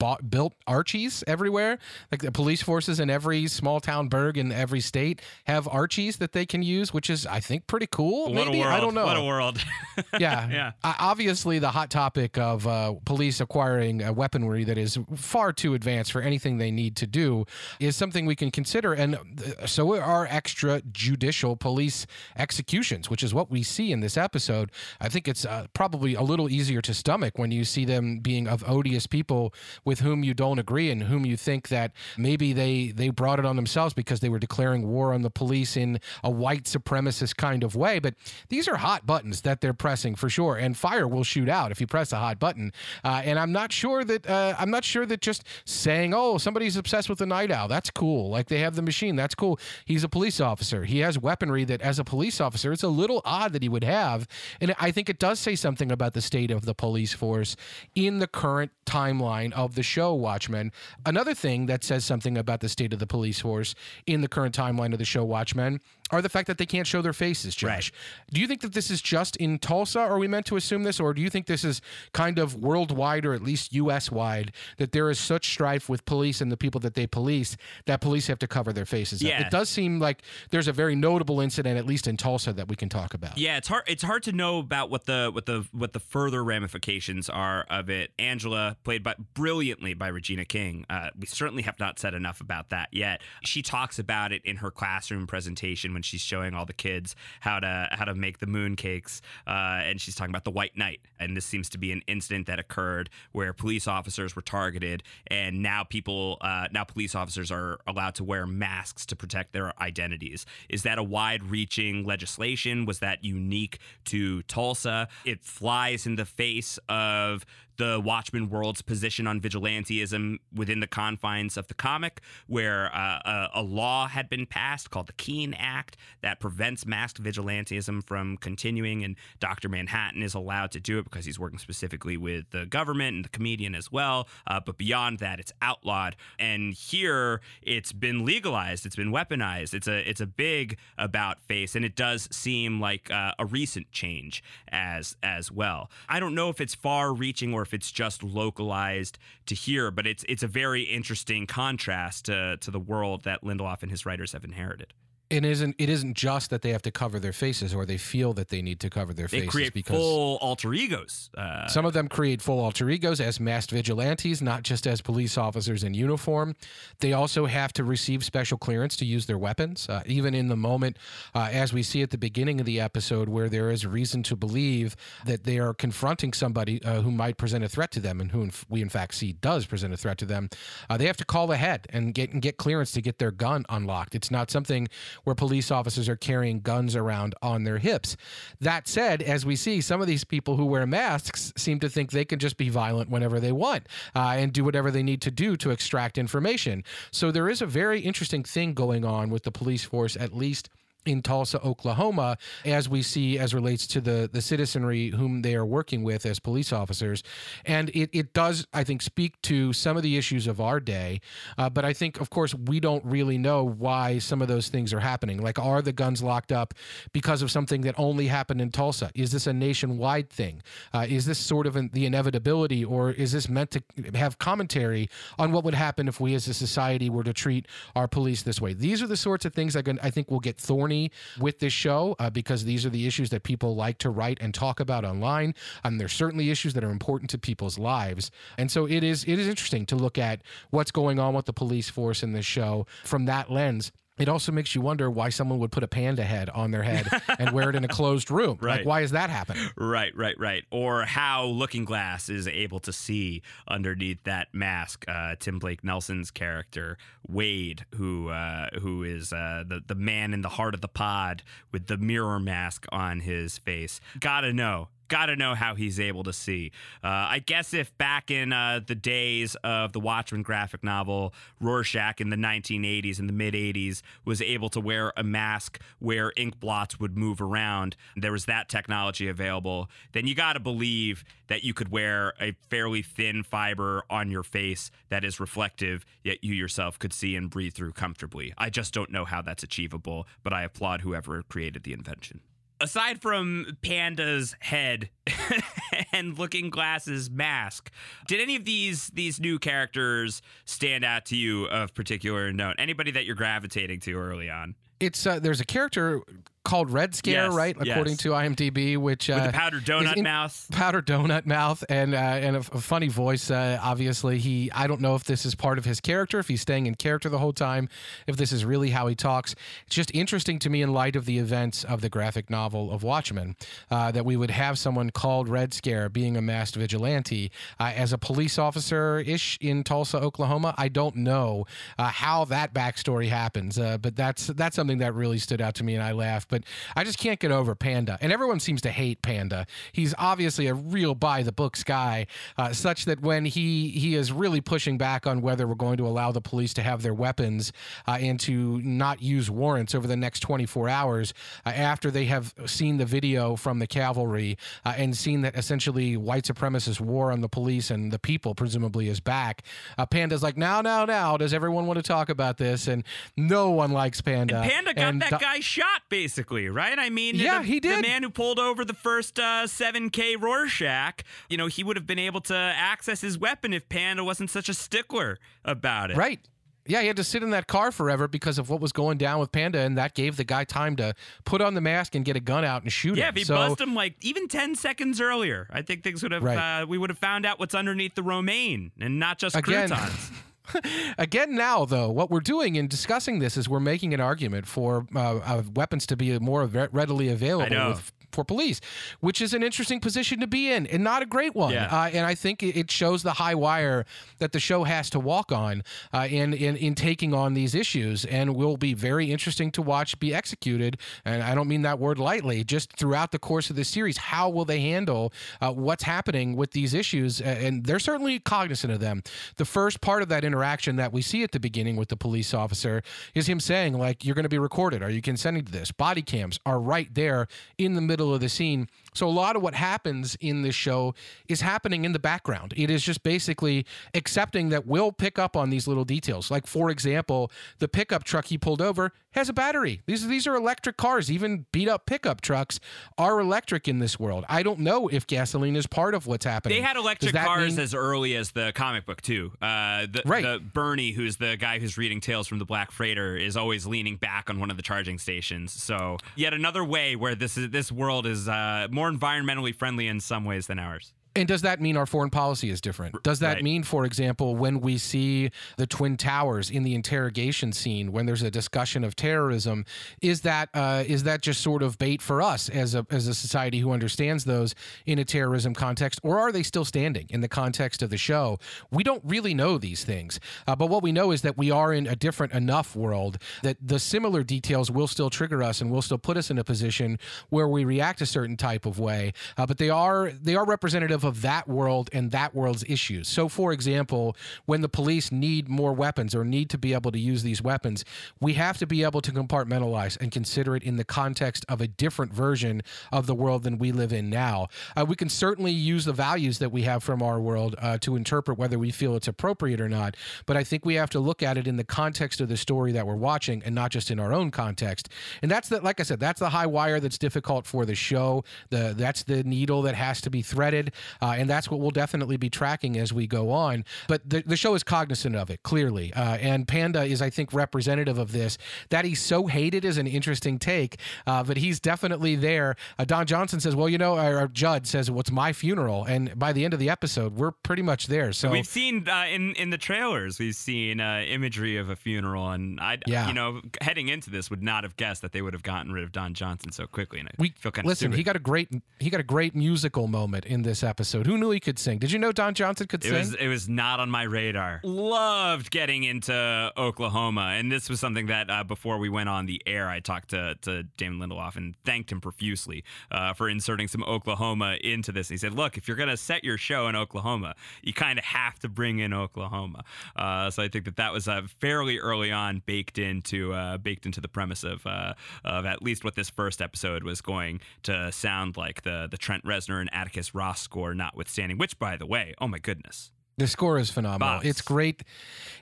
Speaker 2: bought built Archies everywhere. Like the police forces in every small town burg in every state have Archies that they can use, which is I think pretty cool.
Speaker 1: What
Speaker 2: maybe
Speaker 1: a world!
Speaker 2: I don't know.
Speaker 1: What a world!
Speaker 2: yeah,
Speaker 1: Yeah.
Speaker 2: Uh, obviously, the hot topic of uh, police acquiring uh, weaponry that is far too advanced for anything they need to do is something we can consider, and uh, so are extrajudicial police executions, which is what we see in this episode. I think it's uh, probably a little easier to stomach when you see them being of odious people with whom you don't agree and whom you think that maybe they they brought it on themselves because they were declaring war on the police in a white supremacist kind of way. But these are hot buttons that they're pressing for sure, and fire will shoot out if you press a hot button. Uh, and I'm not sure that uh, I'm not sure that just saying, "Oh, somebody's obsessed with the Nite Owl," that's cool. Like they have the machine, that's cool. He's a police officer. He has weaponry that, as a police officer, it's a little odd that he would have. And I think it does say something about the state of the police force in the current timeline of the show Watchmen. Another thing that says something about the state of the police force in the current timeline of the show Watchmen are the fact that they can't show their faces, Josh.
Speaker 1: Right.
Speaker 2: Do you think that this is just in Tulsa? Are we meant to assume this? Or do you think this is kind of worldwide or at least US wide that there is such strife with police and the people that they police that police have to cover their faces? up?
Speaker 1: Yeah.
Speaker 2: It does seem like there's a very notable incident, at least in Tulsa, that we can talk about.
Speaker 1: Yeah, it's hard. It's hard to know about what the what the what the further ramifications are of it. Angela, played by brilliantly by Regina King. Uh, we certainly have not said enough about that yet. She talks about it in her classroom presentation when she's showing all the kids how to how to make the moon cakes, uh, and she's talking about the White Night. And this seems to be an incident that occurred where police officers were targeted, and now people uh, now police officers are allowed to wear masks to protect their identities. Is that a wide-reaching legislation? Was that unique to Tulsa? It flies in the face of the Watchmen world's position on vigilantism within the confines of the comic, where uh, a, a law had been passed called the Keene Act that prevents masked vigilantism from continuing, and Dr. Manhattan is allowed to do it because he's working specifically with the government and the comedian as well. Uh, but beyond that, it's outlawed. And here, it's been legalized. It's been weaponized. It's a it's a big about face, and it does seem like uh, a recent change as as well. I don't know if it's far reaching or if it's just localized to here, but it's it's a very interesting contrast to to the world that Lindelof and his writers have inherited.
Speaker 2: It isn't. It isn't just that they have to cover their faces, or they feel that they need to cover their faces.
Speaker 1: They
Speaker 2: faces
Speaker 1: create
Speaker 2: because
Speaker 1: full alter egos. Uh,
Speaker 2: Some of them create full alter egos as masked vigilantes, not just as police officers in uniform. They also have to receive special clearance to use their weapons, uh, even in the moment, uh, as we see at the beginning of the episode, where there is reason to believe that they are confronting somebody uh, who might present a threat to them, and who in f- we in fact see does present a threat to them. Uh, they have to call ahead and get and get clearance to get their gun unlocked. It's not something where police officers are carrying guns around on their hips. That said, as we see, some of these people who wear masks seem to think they can just be violent whenever they want uh, and do whatever they need to do to extract information. So there is a very interesting thing going on with the police force, at least in Tulsa, Oklahoma, as we see as relates to the the citizenry whom they are working with as police officers, and it, it does I think speak to some of the issues of our day, uh, but I think of course we don't really know why some of those things are happening. Like, are the guns locked up because of something that only happened in Tulsa? Is this a nationwide thing? Uh, is this sort of an, the inevitability, or is this meant to have commentary on what would happen if we as a society were to treat our police this way? These are the sorts of things can, I think will get thorny with this show uh, because these are the issues that people like to write and talk about online. And um, there's certainly issues that are important to people's lives. And so it is it is interesting to look at what's going on with the police force in this show from that lens it also makes you wonder why someone would put a panda head on their head and wear it in a closed room.
Speaker 1: Right.
Speaker 2: Like, why is that happening?
Speaker 1: Right, right, right. Or how Looking Glass is able to see underneath that mask. Uh, Tim Blake Nelson's character Wade, who uh, who is uh, the the man in the heart of the pod with the mirror mask on his face. Gotta know got to know how he's able to see. Uh, I guess if back in uh, the days of the Watchmen graphic novel, Rorschach in the 1980s and the mid 80s was able to wear a mask where ink blots would move around, there was that technology available, then you got to believe that you could wear a fairly thin fiber on your face that is reflective, yet you yourself could see and breathe through comfortably. I just don't know how that's achievable, but I applaud whoever created the invention aside from Panda's head and Looking Glass's mask, did any of these these new characters stand out to you of particular note? Anybody that you're gravitating to early on?
Speaker 2: It's uh, there's a character called Red Scare,
Speaker 1: Yes,
Speaker 2: right?
Speaker 1: yes.
Speaker 2: According to IMDb, which uh,
Speaker 1: With the powdered donut mouth.
Speaker 2: powdered donut mouth, and uh, and a, a funny voice. Uh, obviously, he I don't know if this is part of his character, if he's staying in character the whole time, if this is really how he talks. It's just interesting to me in light of the events of the graphic novel of Watchmen uh, that we would have someone called Red Scare being a masked vigilante uh, as a police officer ish in Tulsa, Oklahoma. I don't know uh, how that backstory happens, uh, but that's that's something that really stood out to me, and I laughed. But I just can't get over Panda, and everyone seems to hate Panda. He's obviously a real by the books guy, uh, such that when he he is really pushing back on whether we're going to allow the police to have their weapons uh, and to not use warrants over the next 24 hours uh, after they have seen the video from the cavalry uh, and seen that essentially white supremacist war on the police and the people presumably is back. Uh, Panda's like, now, now, now, does everyone want to talk about this? And no one likes Panda.
Speaker 1: Panda got
Speaker 2: And
Speaker 1: that
Speaker 2: Do-
Speaker 1: guy shot, basically, right? I mean,
Speaker 2: Yeah,
Speaker 1: the,
Speaker 2: he
Speaker 1: The man who pulled over the first uh, 7K Rorschach, you know, he would have been able to access his weapon if Panda wasn't such a stickler about it.
Speaker 2: Right. Yeah, he had to sit in that car forever because of what was going down with Panda, and that gave the guy time to put on the mask and get a gun out and shoot
Speaker 1: Yeah,
Speaker 2: him.
Speaker 1: if he
Speaker 2: so,
Speaker 1: buzzed him like even 10 seconds earlier, I think things would have,
Speaker 2: Right.
Speaker 1: uh, we would have found out what's underneath the romaine and not just
Speaker 2: Again.
Speaker 1: croutons.
Speaker 2: Again, now though, what we're doing in discussing this is we're making an argument for uh, uh, weapons to be more readily available with, for police, which is an interesting position to be in and not a great one.
Speaker 1: Yeah.
Speaker 2: Uh, and I think it shows the high wire that the show has to walk on uh, in, in in taking on these issues, and will be very interesting to watch be executed. And I don't mean that word lightly. Just throughout the course of the series, how will they handle uh, what's happening with these issues? And they're certainly cognizant of them. The first part of that interaction that we see at the beginning with the police officer is him saying, like, you're going to be recorded. Are you consenting to this? Body cams are right there in the middle of the scene. So a lot of what happens in this show is happening in the background. It is just basically accepting that we'll pick up on these little details. Like, for example, the pickup truck he pulled over has a battery. These these are electric cars. Even beat up pickup trucks are electric in this world. I don't know if gasoline is part of what's happening.
Speaker 1: They had electric cars
Speaker 2: mean-
Speaker 1: as early as the comic book too. Uh, the,
Speaker 2: Right.
Speaker 1: the Bernie, who's the guy who's reading Tales from the Black Freighter, is always leaning back on one of the charging stations. So yet another way where this is this world is uh, more environmentally friendly in some ways than ours.
Speaker 2: And does that mean our foreign policy is different? Does that
Speaker 1: Right.
Speaker 2: mean, for example, when we see the Twin Towers in the interrogation scene, when there's a discussion of terrorism, is that uh, is that just sort of bait for us as a as a society who understands those in a terrorism context, or are they still standing in the context of the show? We don't really know these things, uh, but what we know is that we are in a different enough world that the similar details will still trigger us and will still put us in a position where we react a certain type of way. Uh, but they are they are representative of that world and that world's issues. So, for example, when the police need more weapons or need to be able to use these weapons, we have to be able to compartmentalize and consider it in the context of a different version of the world than we live in now. Uh, we can certainly use the values that we have from our world uh, to interpret whether we feel it's appropriate or not. But I think we have to look at it in the context of the story that we're watching and not just in our own context. And that's the, like I said, that's the high wire that's difficult for the show. The that's the needle that has to be threaded, uh, and that's what we'll definitely be tracking as we go on. But the, the show is cognizant of it clearly, uh, and Panda is, I think, representative of this. That he's so hated is an interesting take, uh, but he's definitely there. Uh, Don Johnson says, "Well, you know," or Judd says, "What's my funeral?" And by the end of the episode, we're pretty much there. So
Speaker 1: We've seen uh, in in the trailers, we've seen uh, imagery of a funeral, and I,
Speaker 2: Yeah.
Speaker 1: you know, heading into this, would not have guessed that they would have gotten rid of Don Johnson so quickly. And I
Speaker 2: we
Speaker 1: feel kind of
Speaker 2: listen.
Speaker 1: stupid.
Speaker 2: He got a great he got a great musical moment in this episode. Who knew he could sing? Did you know Don Johnson could
Speaker 1: It
Speaker 2: sing?
Speaker 1: was it was not on my radar. Loved getting into Oklahoma, and this was something that uh, before we went on the air, I talked to to Damon Lindelof and thanked him profusely uh, for inserting some Oklahoma into this. He said, "Look, if you're gonna set your show in Oklahoma, you kind of have to bring in Oklahoma." Uh, so I think that that was uh, fairly early on baked into uh, baked into the premise of uh, of at least what this first episode was going to sound like the the Trent Reznor and Atticus Ross score, notwithstanding. Which, by the way, oh my goodness.
Speaker 2: The score is phenomenal. It's great.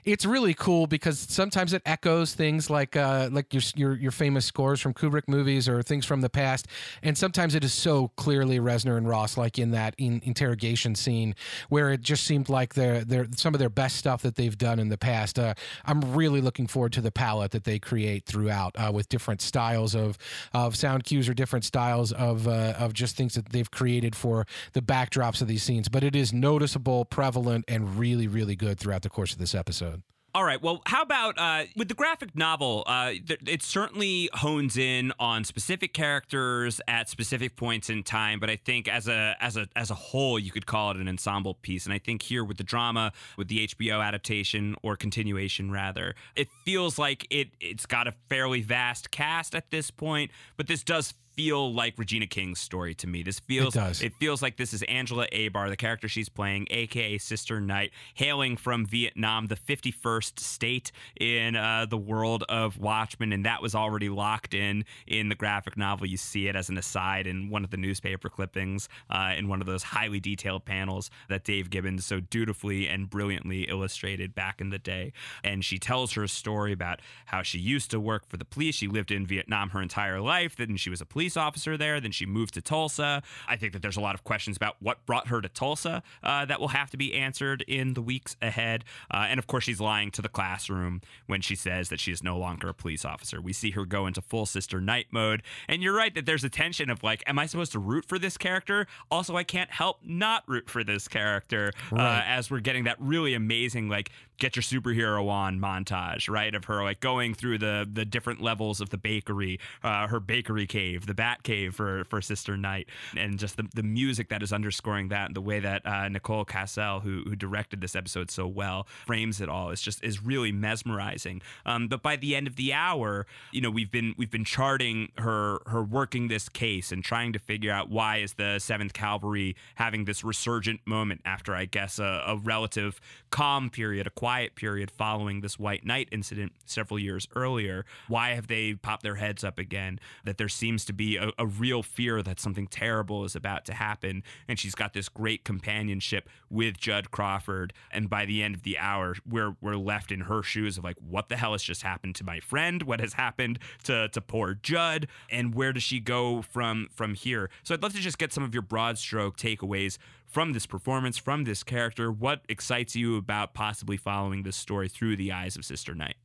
Speaker 2: It's really cool because sometimes it echoes things like uh, like your, your your famous scores from Kubrick movies or things from the past, and sometimes it is so clearly Reznor and Ross, like in that in, interrogation scene, where it just seemed like they're, they're some of their best stuff that they've done in the past. Uh, I'm really looking forward to the palette that they create throughout uh, with different styles of of sound cues or different styles of uh, of just things that they've created for the backdrops of these scenes. But it is noticeable, prevalent, and really, really good throughout the course of this episode.
Speaker 1: All right. Well, how about uh, with the graphic novel? Uh, th- it certainly hones in on specific characters at specific points in time, but I think as a as a as a whole, you could call it an ensemble piece. And I think here with the drama, with the HBO adaptation or continuation rather, it feels like it it's got a fairly vast cast at this point. But this does feel like Regina King's story to me. This feels
Speaker 2: does.
Speaker 1: it feels like this is Angela Abar, the character she's playing, aka Sister Night, hailing from Vietnam, the 51st state in uh, the world of Watchmen, and that was already locked in in the graphic novel. You see it as an aside in one of the newspaper clippings, uh, in one of those highly detailed panels that Dave Gibbons so dutifully and brilliantly illustrated back in the day. And she tells her story about how she used to work for the police. She lived in Vietnam her entire life. Then she was a police officer there. Then she moved to Tulsa. I think that there's a lot of questions about what brought her to Tulsa uh, that will have to be answered in the weeks ahead. Uh, and of course, she's lying to the classroom when she says that she is no longer a police officer. We see her go into full Sister Night mode. And you're right that there's a tension of like, am I supposed to root for this character? Also, I can't help not root for this character uh, as we're getting that really amazing, like, get your superhero on montage, right? Of her like going through the the different levels of the bakery, uh, her bakery cave, the bat cave for for Sister Night, and just the, the music that is underscoring that, and the way that uh, Nicole Kassell, who who directed this episode so well, frames it all. It's just is really mesmerizing. Um, but by the end of the hour, you know, we've been we've been charting her her working this case and trying to figure out why is the Seventh Cavalry having this resurgent moment after I guess a, a relative calm period, a quiet period following this White Night incident several years earlier. Why have they popped their heads up again? That there seems to be a, a real fear that something terrible is about to happen, and she's got this great companionship with Judd Crawford. And by the end of the hour, we're we're left in her shoes of like, what the hell has just happened to my friend? What has happened to to poor Judd? And where does she go from from here? So I'd love to just get some of your broad stroke takeaways from this performance, from this character. What excites you about possibly following this story through the eyes of Sister Night?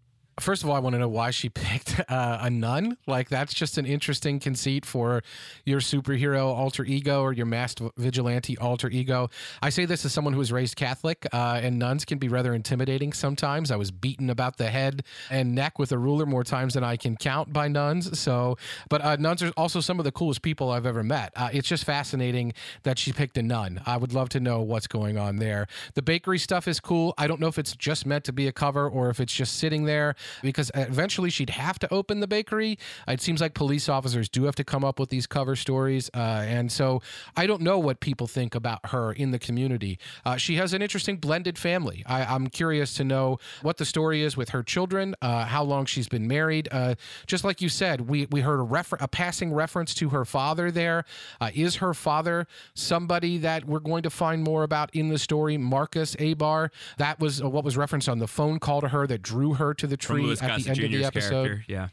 Speaker 2: First of all, I want to know why she picked uh, a nun. Like, that's just an interesting conceit for your superhero alter ego or your masked vigilante alter ego. I say this as someone who was raised Catholic, uh, and nuns can be rather intimidating sometimes. I was beaten about the head and neck with a ruler more times than I can count by nuns. So, but uh, nuns are also some of the coolest people I've ever met. Uh, it's just fascinating that she picked a nun. I would love to know what's going on there. The bakery stuff is cool. I don't know if it's just meant to be a cover or if it's just sitting there because eventually she'd have to open the bakery. It seems like police officers do have to come up with these cover stories. Uh, and so I don't know what people think about her in the community. Uh, she has an interesting blended family. I, am curious to know what the story is with her children, uh, how long she's been married. Uh, just like you said, we, we heard a, refer- a passing reference to her father there. Uh, is her father somebody that we're going to find more about in the story? Marcus Abar. That was uh, what was referenced on the phone call to her that drew her to the tree at the end
Speaker 1: Jr.'s
Speaker 2: of the episode.
Speaker 1: Character. Yeah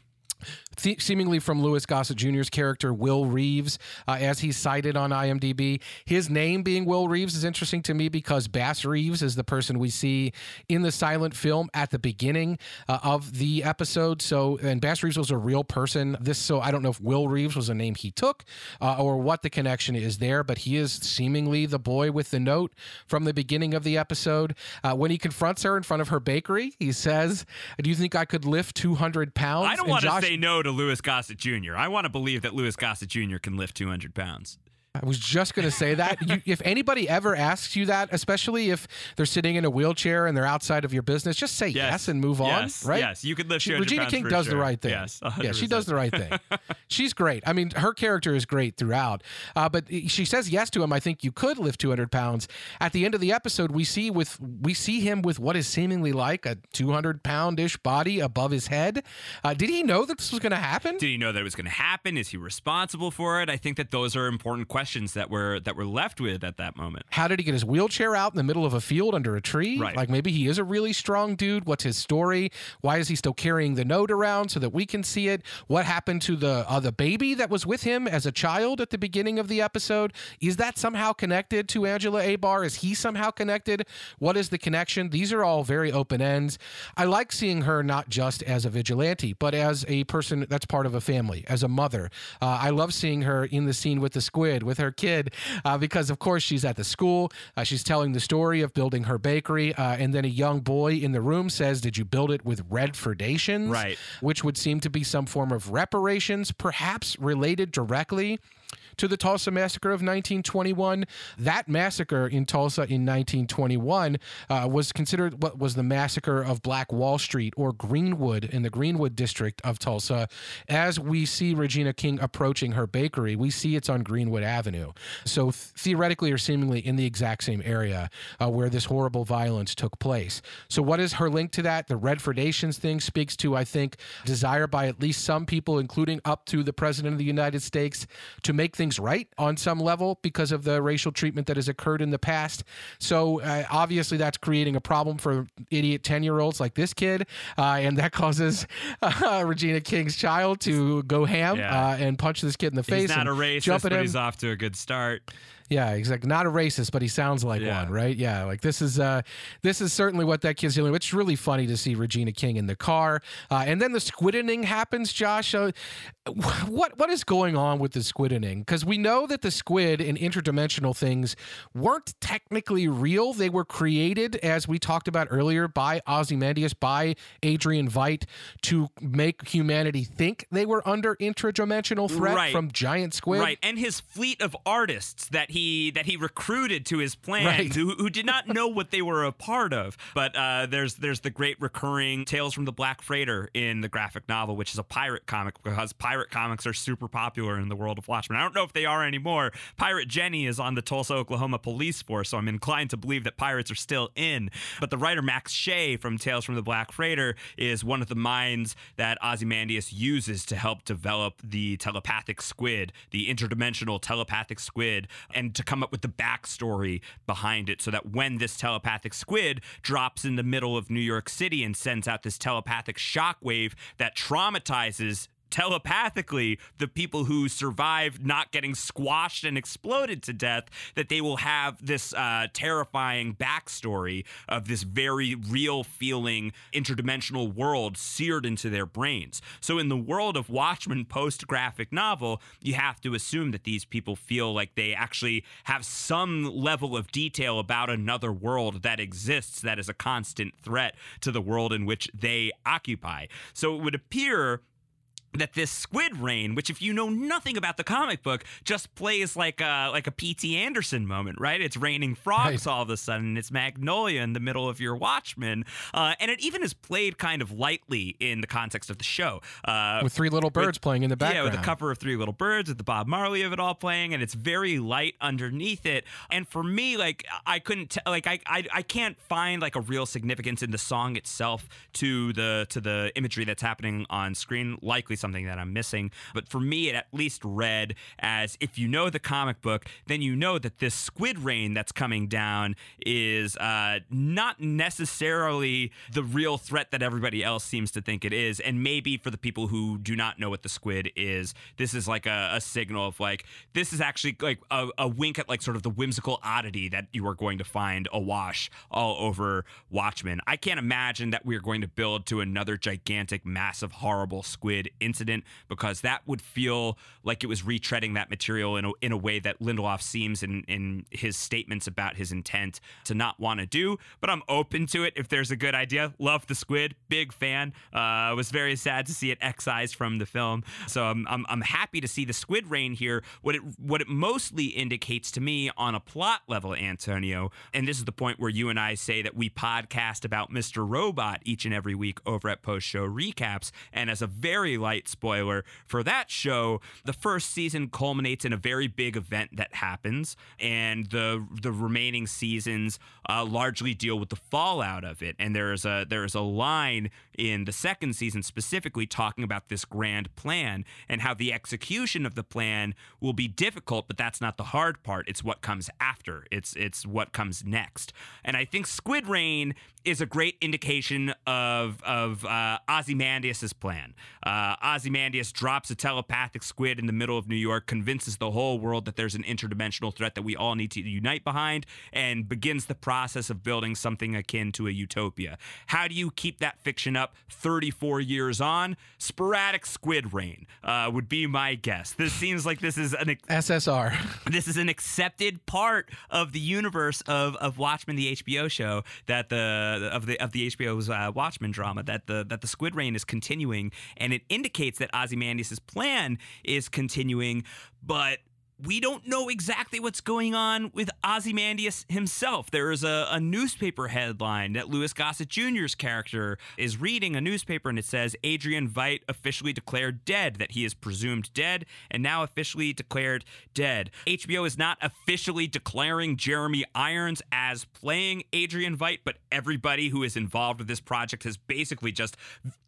Speaker 2: th- seemingly from Louis Gossett Jr.'s character Will Reeves, uh, as he's cited on IMDb. His name being Will Reeves is interesting to me because Bass Reeves is the person we see in the silent film at the beginning uh, of the episode. So, and Bass Reeves was a real person. This, so I don't know if Will Reeves was a name he took uh, or what the connection is there, but he is seemingly the boy with the note from the beginning of the episode. Uh, when he confronts her in front of her bakery, he says, "Do you think I could lift 200 pounds?"
Speaker 1: I don't want to say no to Louis Gossett Jr. I want to believe that Louis Gossett Jr. can lift 200 pounds.
Speaker 2: I was just going to say that. You, if anybody ever asks you that, especially if they're sitting in a wheelchair and they're outside of your business, just say yes, yes and move
Speaker 1: yes,
Speaker 2: on. Right?
Speaker 1: Yes, you could lift. She,
Speaker 2: Regina King does
Speaker 1: sure.
Speaker 2: the right thing.
Speaker 1: Yes, 100%.
Speaker 2: yeah, she does the right thing. She's great. I mean, her character is great throughout. Uh, but she says yes to him. I think you could lift 200 pounds. At the end of the episode, we see with we see him with what is seemingly like a 200 pound ish body above his head. Uh, did he know that this was going to happen?
Speaker 1: Did he know that it was going to happen? Is he responsible for it? I think that those are important questions that were that we're left with at that moment.
Speaker 2: How did he get his wheelchair out in the middle of a field under a tree?
Speaker 1: Right.
Speaker 2: Like maybe he is a really strong dude. What's his story? Why is he still carrying the note around so that we can see it? What happened to the uh, the baby that was with him as a child at the beginning of the episode? Is that somehow connected to Angela Abar? Is he somehow connected? What is the connection? These are all very open ends. I like seeing her not just as a vigilante, but as a person that's part of a family, as a mother. Uh, I love seeing her in the scene with the squid, with her kid. Uh, because, of course, she's at the school. Uh, she's telling the story of building her bakery. Uh, and then a young boy in the room says, Did you build it with red Redfordations?
Speaker 1: Right.
Speaker 2: Which would seem to be some form of reparations, perhaps related directly to the Tulsa Massacre of 1921. That massacre in Tulsa in 1921 uh, was considered what was the massacre of Black Wall Street or Greenwood in the Greenwood district of Tulsa. As we see Regina King approaching her bakery, we see it's on Greenwood Avenue. So th- theoretically or seemingly in the exact same area uh, where this horrible violence took place. So, what is her link to that? The Redfordations thing speaks to, I think, desire by at least some people, including up to the President of the United States, to make things right on some level because of the racial treatment that has occurred in the past. So, uh, obviously, that's creating a problem for idiot 10 year olds like this kid. Uh, and that causes uh, Regina King's child to go ham
Speaker 1: yeah.
Speaker 2: Uh, and punch this kid in the face.
Speaker 1: He's not
Speaker 2: a
Speaker 1: racist, but
Speaker 2: him.
Speaker 1: he's off to a good start.
Speaker 2: Yeah, exactly. Not a racist, but he sounds like
Speaker 1: Yeah.
Speaker 2: one, right? Yeah, like this is uh this is certainly what that kid's doing. It's really funny to see Regina King in the car, uh, and then the squidening happens. Josh, uh, what what is going on with the squidening? Because we know that the squid and interdimensional things weren't technically real. They were created, as we talked about earlier, by Ozymandias, by Adrian Veidt, to make humanity think they were under interdimensional threat
Speaker 1: Right.
Speaker 2: from giant squid.
Speaker 1: Right, and his fleet of artists that he that he recruited to his plans,
Speaker 2: Right.
Speaker 1: who, who did not know what they were a part of. But uh, there's there's the great recurring Tales from the Black Freighter in the graphic novel, which is a pirate comic because pirate comics are super popular in the world of Watchmen. I don't know if they are anymore. Pirate Jenny is on the Tulsa, Oklahoma police force, so I'm inclined to believe that pirates are still in. But the writer Max Shea from Tales from the Black Freighter is one of the minds that Ozymandias uses to help develop the telepathic squid, the interdimensional telepathic squid, and to come up with the backstory behind it so that when this telepathic squid drops in the middle of New York City and sends out this telepathic shockwave that traumatizes telepathically the people who survived not getting squashed and exploded to death that they will have this uh, terrifying backstory of this very real feeling interdimensional world seared into their brains. So in the world of watchmen post graphic novel you have to assume that these people feel like they actually have some level of detail about another world that exists that is a constant threat to the world in which they occupy. So it would appear that this squid rain, which if you know nothing about the comic book, just plays like a like a P.T. Anderson moment, right? It's raining frogs
Speaker 2: Right.
Speaker 1: all of a sudden. It's Magnolia in the middle of your Watchmen, uh, and it even is played kind of lightly in the context of the show. Uh,
Speaker 2: with three little birds playing in the background.
Speaker 1: yeah, with the cover of Three Little Birds, with the Bob Marley of it all playing, and it's very light underneath it. And for me, like I couldn't t- like I, I I can't find like a real significance in the song itself to the to the imagery that's happening on screen. Likely something that I'm missing, but for me, it at least read as if you know the comic book, then you know that this squid rain that's coming down is uh, not necessarily the real threat that everybody else seems to think it is. And maybe for the people who do not know what the squid is, this is like a, a signal of like, this is actually like a, a wink at like sort of the whimsical oddity that you are going to find awash all over Watchmen. I can't imagine that we're going to build to another gigantic, massive, horrible squid incident because that would feel like it was retreading that material in a, in a way that Lindelof seems in, in his statements about his intent to not want to do. But I'm open to it if there's a good idea. Love the squid, big fan. Uh, was very sad to see it excised from the film. So I'm, I'm, I'm happy to see the squid rain here. What it what it mostly indicates to me on a plot level, Antonio, and this is the point where you and I say that we podcast about Mr. Robot each and every week over at post show recaps. And as a very light spoiler for that show, the first season culminates in a very big event that happens, and the the remaining seasons uh, largely deal with the fallout of it. And there is a there is a line in the second season specifically talking about this grand plan and how the execution of the plan will be difficult, but that's not the hard part. It's what comes after. It's it's what comes next. And I think Squid Rain is a great indication of of uh, plan. Uh, Ozymandias drops a telepathic squid in the middle of New York, convinces the whole world that there's an interdimensional threat that we all need to unite behind, and begins the process of building something akin to a utopia. How do you keep that fiction up 34 years on? Sporadic squid rain uh, would be my guess. This seems like this is an
Speaker 2: SSR.
Speaker 1: this is an accepted part of the universe of, of Watchmen, the HBO show that the of the of the HBO's uh, Watchmen drama that the that the Squid Rain is continuing, and it indicates that Ozymandias' plan is continuing, but. We don't know exactly what's going on with Ozymandias himself. There is a, a newspaper headline that Louis Gossett Jr.'s character is reading a newspaper, and it says Adrian Veidt officially declared dead, that he is presumed dead and now officially declared dead. HBO is not officially declaring Jeremy Irons as playing Adrian Veidt, but everybody who is involved with this project has basically just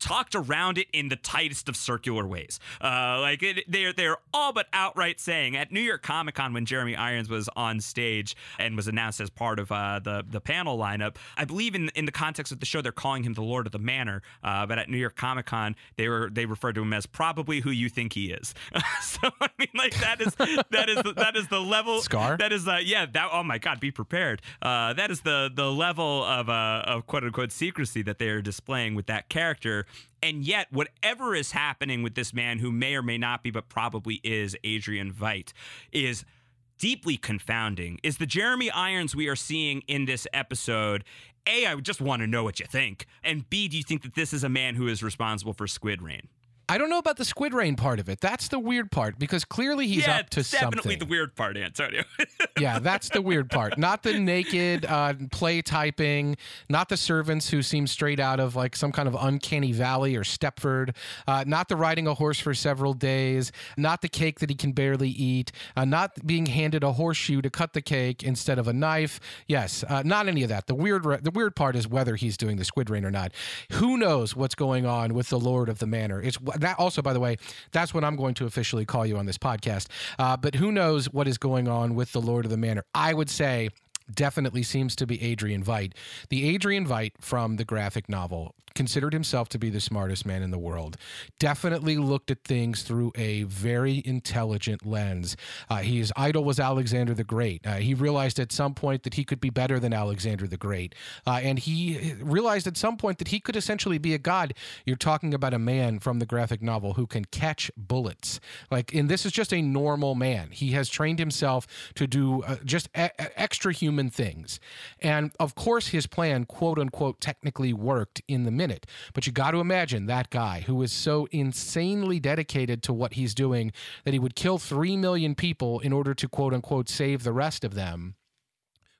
Speaker 1: talked around it in the tightest of circular ways. Uh, like it, they're they're all but outright saying at New York Comic Con when Jeremy Irons was on stage and was announced as part of uh, the the panel lineup. I believe in in the context of the show they're calling him the Lord of the Manor, uh, but at New York Comic Con they were they referred to him as probably who you think he is. so I mean, like that is that is the, that is the level.
Speaker 2: Scar?
Speaker 1: That is uh, yeah. That oh my God, be prepared. Uh, that is the the level of uh, of quote unquote secrecy that they are displaying with that character. And yet, whatever is happening with this man, who may or may not be, but probably is Adrian Veidt, is deeply confounding. Is the Jeremy Irons we are seeing in this episode? A, I just want to know what you think. And B, do you think that this is a man who is responsible for Squid Rain?
Speaker 2: I don't know about the Squid Rain part of it. That's the weird part because clearly he's
Speaker 1: yeah,
Speaker 2: up to
Speaker 1: it's definitely
Speaker 2: something.
Speaker 1: the weird part, Antonio.
Speaker 2: yeah, that's the weird part. Not the naked uh, play typing, not the servants who seem straight out of like some kind of uncanny valley or Stepford, uh, not the riding a horse for several days, not the cake that he can barely eat, uh, not being handed a horseshoe to cut the cake instead of a knife. Yes, uh, not any of that. The weird, the weird part is whether he's doing the squid rain or not. Who knows what's going on with the Lord of the Manor? It's that also, by the way, that's what I'm going to officially call you on this podcast. Uh, but who knows what is going on with the Lord of the Manor? I would say definitely seems to be Adrian Veidt. The Adrian Veidt from the graphic novel considered himself to be the smartest man in the world. Definitely looked at things through a very intelligent lens. Uh, his idol was Alexander the Great. Uh, he realized at some point that he could be better than Alexander the Great. Uh, and he realized at some point that he could essentially be a god. You're talking about a man from the graphic novel who can catch bullets. Like, and this is just a normal man. He has trained himself to do uh, just extra human things. And of course, his plan, quote unquote, technically worked in the minute. But you got to imagine that guy who is so insanely dedicated to what he's doing that he would kill 3 million people in order to, quote unquote, save the rest of them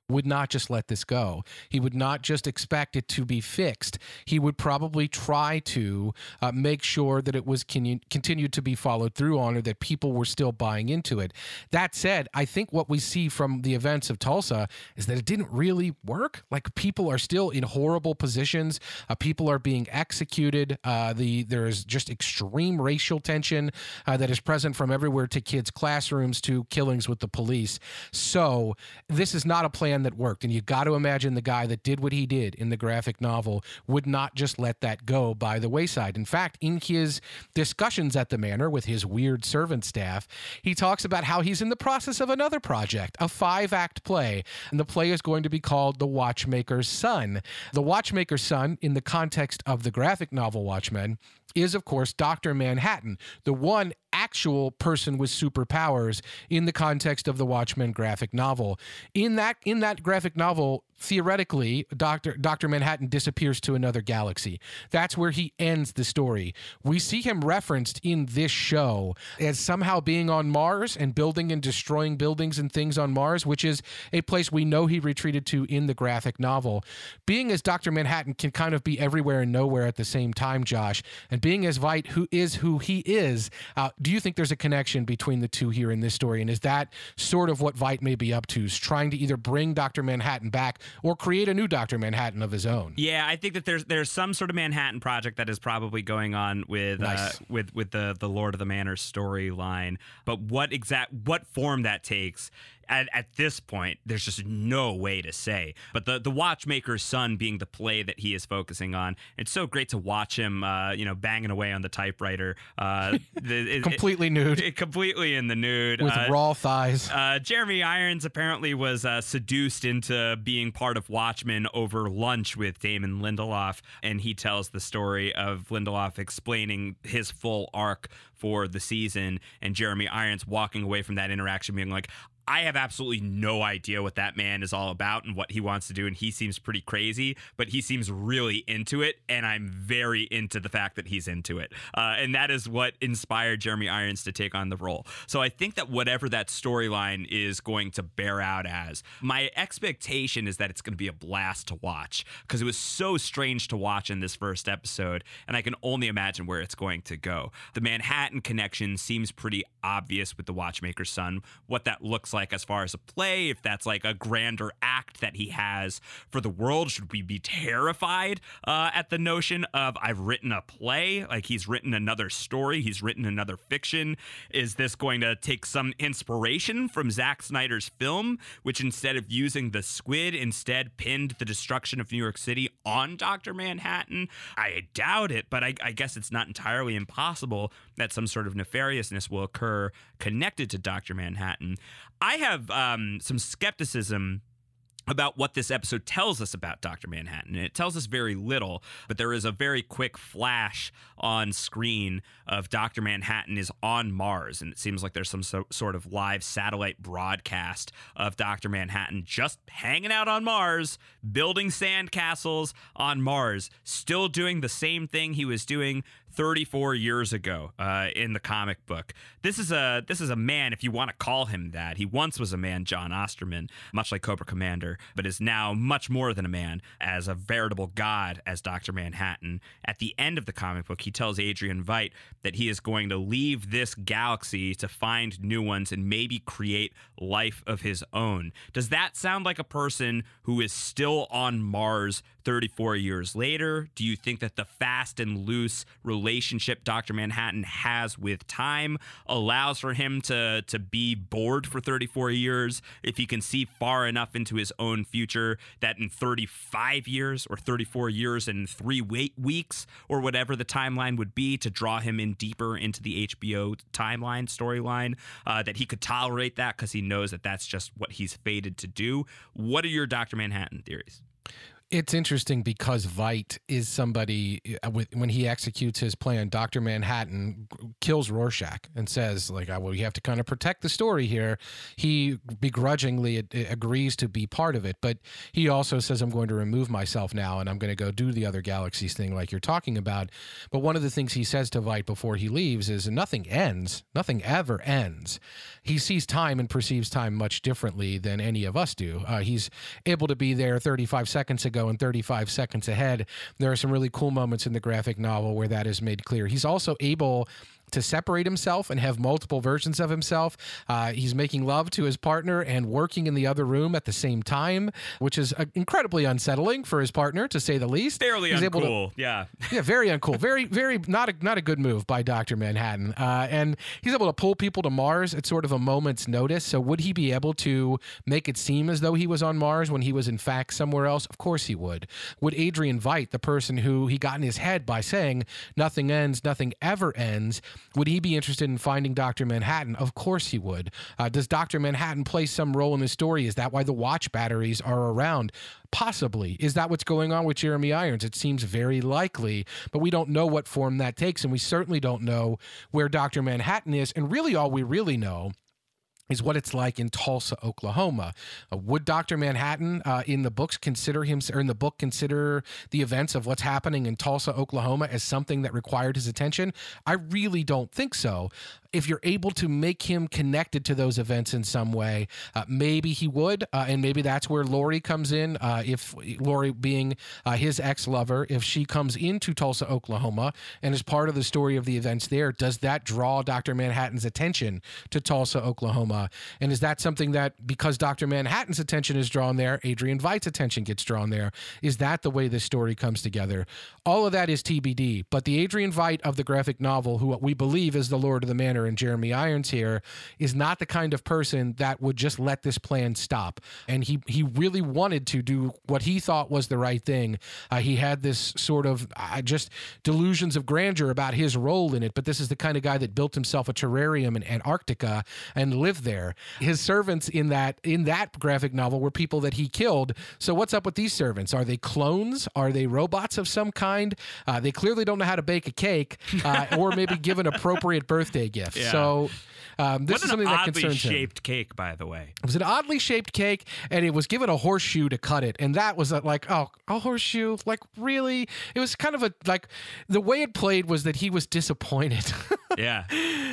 Speaker 2: would not just let this go. He would not just expect it to be fixed. He would probably try to uh, make sure that it was con- continued to be followed through on or that people were still buying into it. That said, I think what we see from the events of Tulsa is that it didn't really work. Like people are still in horrible positions. Uh, people are being executed. Uh, the there is just extreme racial tension uh, that is present from everywhere to kids' classrooms to killings with the police. So this is not a plan that worked. And you got to imagine the guy that did what he did in the graphic novel would not just let that go by the wayside. In fact, in his discussions at the manor with his weird servant staff, he talks about how he's in the process of another project, a five act play. And the play is going to be called The Watchmaker's Son. The Watchmaker's Son, in the context of the graphic novel Watchmen, is, of course, Dr. Manhattan, the one actual person with superpowers in the context of the Watchmen graphic novel. In that in that graphic novel, theoretically, Doctor Doctor Manhattan disappears to another galaxy. That's where he ends the story. We see him referenced in this show as somehow being on Mars and building and destroying buildings and things on Mars, which is a place we know he retreated to in the graphic novel. Being as Doctor Manhattan can kind of be everywhere and nowhere at the same time, Josh, and being as Veidt who is who he is. Uh, do you think there's a connection between the two here in this story? And is that sort of what Veidt may be up to? Is trying to either bring Doctor Manhattan back or create a new Doctor Manhattan of his own.
Speaker 1: Yeah, I think that there's there's some sort of Manhattan project that is probably going on with uh,
Speaker 2: Nice.
Speaker 1: uh, with with the the Lord of the Manor storyline. But what exact what form that takes at, at this point, there's just no way to say. But the the Watchmaker's son being the play that he is focusing on, it's so great to watch him, uh, you know, banging away on the typewriter, uh, the, it-
Speaker 2: Completely nude
Speaker 1: it- completely in the nude
Speaker 2: with
Speaker 1: Uh,
Speaker 2: raw thighs.
Speaker 1: uh, Jeremy Irons apparently was uh, seduced into being part of Watchmen over lunch with Damon Lindelof, and he tells the story of Lindelof explaining his full arc for the season, and Jeremy Irons walking away from that interaction being like, I have absolutely no idea what that man is all about and what he wants to do. And he seems pretty crazy, but he seems really into it. And I'm very into the fact that he's into it. Uh, and that is what inspired Jeremy Irons to take on the role. So I think that whatever that storyline is going to bear out as, my expectation is that it's going to be a blast to watch because it was so strange to watch in this first episode. And I can only imagine where it's going to go. The Manhattan connection seems pretty obvious with the Watchmaker's son, what that looks like as far as a play, if that's like a grander act that he has for the world. Should we be terrified uh, at the notion of I've written a play, like he's written another story, he's written another fiction? Is this going to take some inspiration from Zack Snyder's film, which instead of using the squid, instead pinned the destruction of New York City on Dr. Manhattan? I doubt it, but I, I guess it's not entirely impossible that some sort of nefariousness will occur connected to Dr. Manhattan. I have um, some skepticism about what this episode tells us about Dr. Manhattan. It tells us very little, but there is a very quick flash on screen of Dr. Manhattan is on Mars. And it seems like there's some so, sort of live satellite broadcast of Dr. Manhattan just hanging out on Mars, building sandcastles on Mars, still doing the same thing he was doing 34 years ago uh, in the comic book. This is a this is a man, if you want to call him that. He once was a man, John Osterman, much like Cobra Commander, but is now much more than a man, as a veritable god, as Doctor Manhattan. At the end of the comic book, he tells Adrian Veidt that he is going to leave this galaxy to find new ones and maybe create life of his own. Does that sound like a person who is still on Mars 34 years later? Do you think that the fast and loose relationship Dr. Manhattan has with time allows for him to, to be bored for 34 years if he can see far enough into his own future that in 35 years or 34 years and three weeks or whatever the timeline would be to draw him in deeper into the HBO timeline storyline, uh, that he could tolerate that because he knows that that's just what he's fated to do? What are your Dr. Manhattan theories?
Speaker 2: It's interesting because Veidt is somebody uh, when he executes his plan. Doctor Manhattan kills Rorschach and says, "Like, well, we have to kind of protect the story here." He begrudgingly agrees to be part of it, but he also says, "I'm going to remove myself now, and I'm going to go do the other galaxies thing, like you're talking about." But one of the things he says to Veidt before he leaves is, "Nothing ends. Nothing ever ends." He sees time and perceives time much differently than any of us do. Uh, he's able to be there 35 seconds ago and 35 seconds ahead. There are some really cool moments in the graphic novel where that is made clear. He's also able to separate himself and have multiple versions of himself. Uh, he's making love to his partner and working in the other room at the same time, which is uh, incredibly unsettling for his partner, to say the least.
Speaker 1: Fairly he's uncool, to, yeah,
Speaker 2: yeah, very uncool, very, very not a not a good move by Doctor Manhattan. Uh, and he's able to pull people to Mars at sort of a moment's notice. So would he be able to make it seem as though he was on Mars when he was in fact somewhere else? Of course he would. Would Adrian Veidt, the person who he got in his head by saying nothing ends, nothing ever ends? Would he be interested in finding Dr. Manhattan? Of course he would. Uh, does Dr. Manhattan play some role in the story? Is that why the watch batteries are around? Possibly. Is that what's going on with Jeremy Irons? It seems very likely, but we don't know what form that takes, and we certainly don't know where Dr. Manhattan is. And really, all we really know is what it's like in Tulsa, Oklahoma. Uh, would Dr. Manhattan uh, in the books consider him or in the book consider the events of what's happening in Tulsa, Oklahoma as something that required his attention? I really don't think so if you're able to make him connected to those events in some way, uh, maybe he would, uh, and maybe that's where Laurie comes in. Uh, if Laurie being uh, his ex lover, if she comes into Tulsa, Oklahoma, and is part of the story of the events there, does that draw Dr. Manhattan's attention to Tulsa, Oklahoma? And is that something that because Dr. Manhattan's attention is drawn there, Adrian Veidt's attention gets drawn there? Is that the way this story comes together? All of that is TBD. But the Adrian Veidt of the graphic novel, who we believe is the Lord of the Manor and Jeremy Irons here is not the kind of person that would just let this plan stop. And he he really wanted to do what he thought was the right thing. Uh, he had this sort of uh, just delusions of grandeur about his role in it. But this is the kind of guy that built himself a terrarium in Antarctica and lived there. His servants in that in that graphic novel were people that he killed. So what's up with these servants? Are they clones? Are they robots of some kind? Uh, they clearly don't know how to bake a cake, uh, or maybe give an appropriate birthday gift. Yeah. So um, this
Speaker 1: what
Speaker 2: is something
Speaker 1: that
Speaker 2: concerns him.
Speaker 1: oddly shaped cake, by the way.
Speaker 2: It was an oddly shaped cake, and it was given a horseshoe to cut it, and that was a, like, oh, a horseshoe? Like, really? It was kind of a like the way it played was that he was disappointed.
Speaker 1: yeah.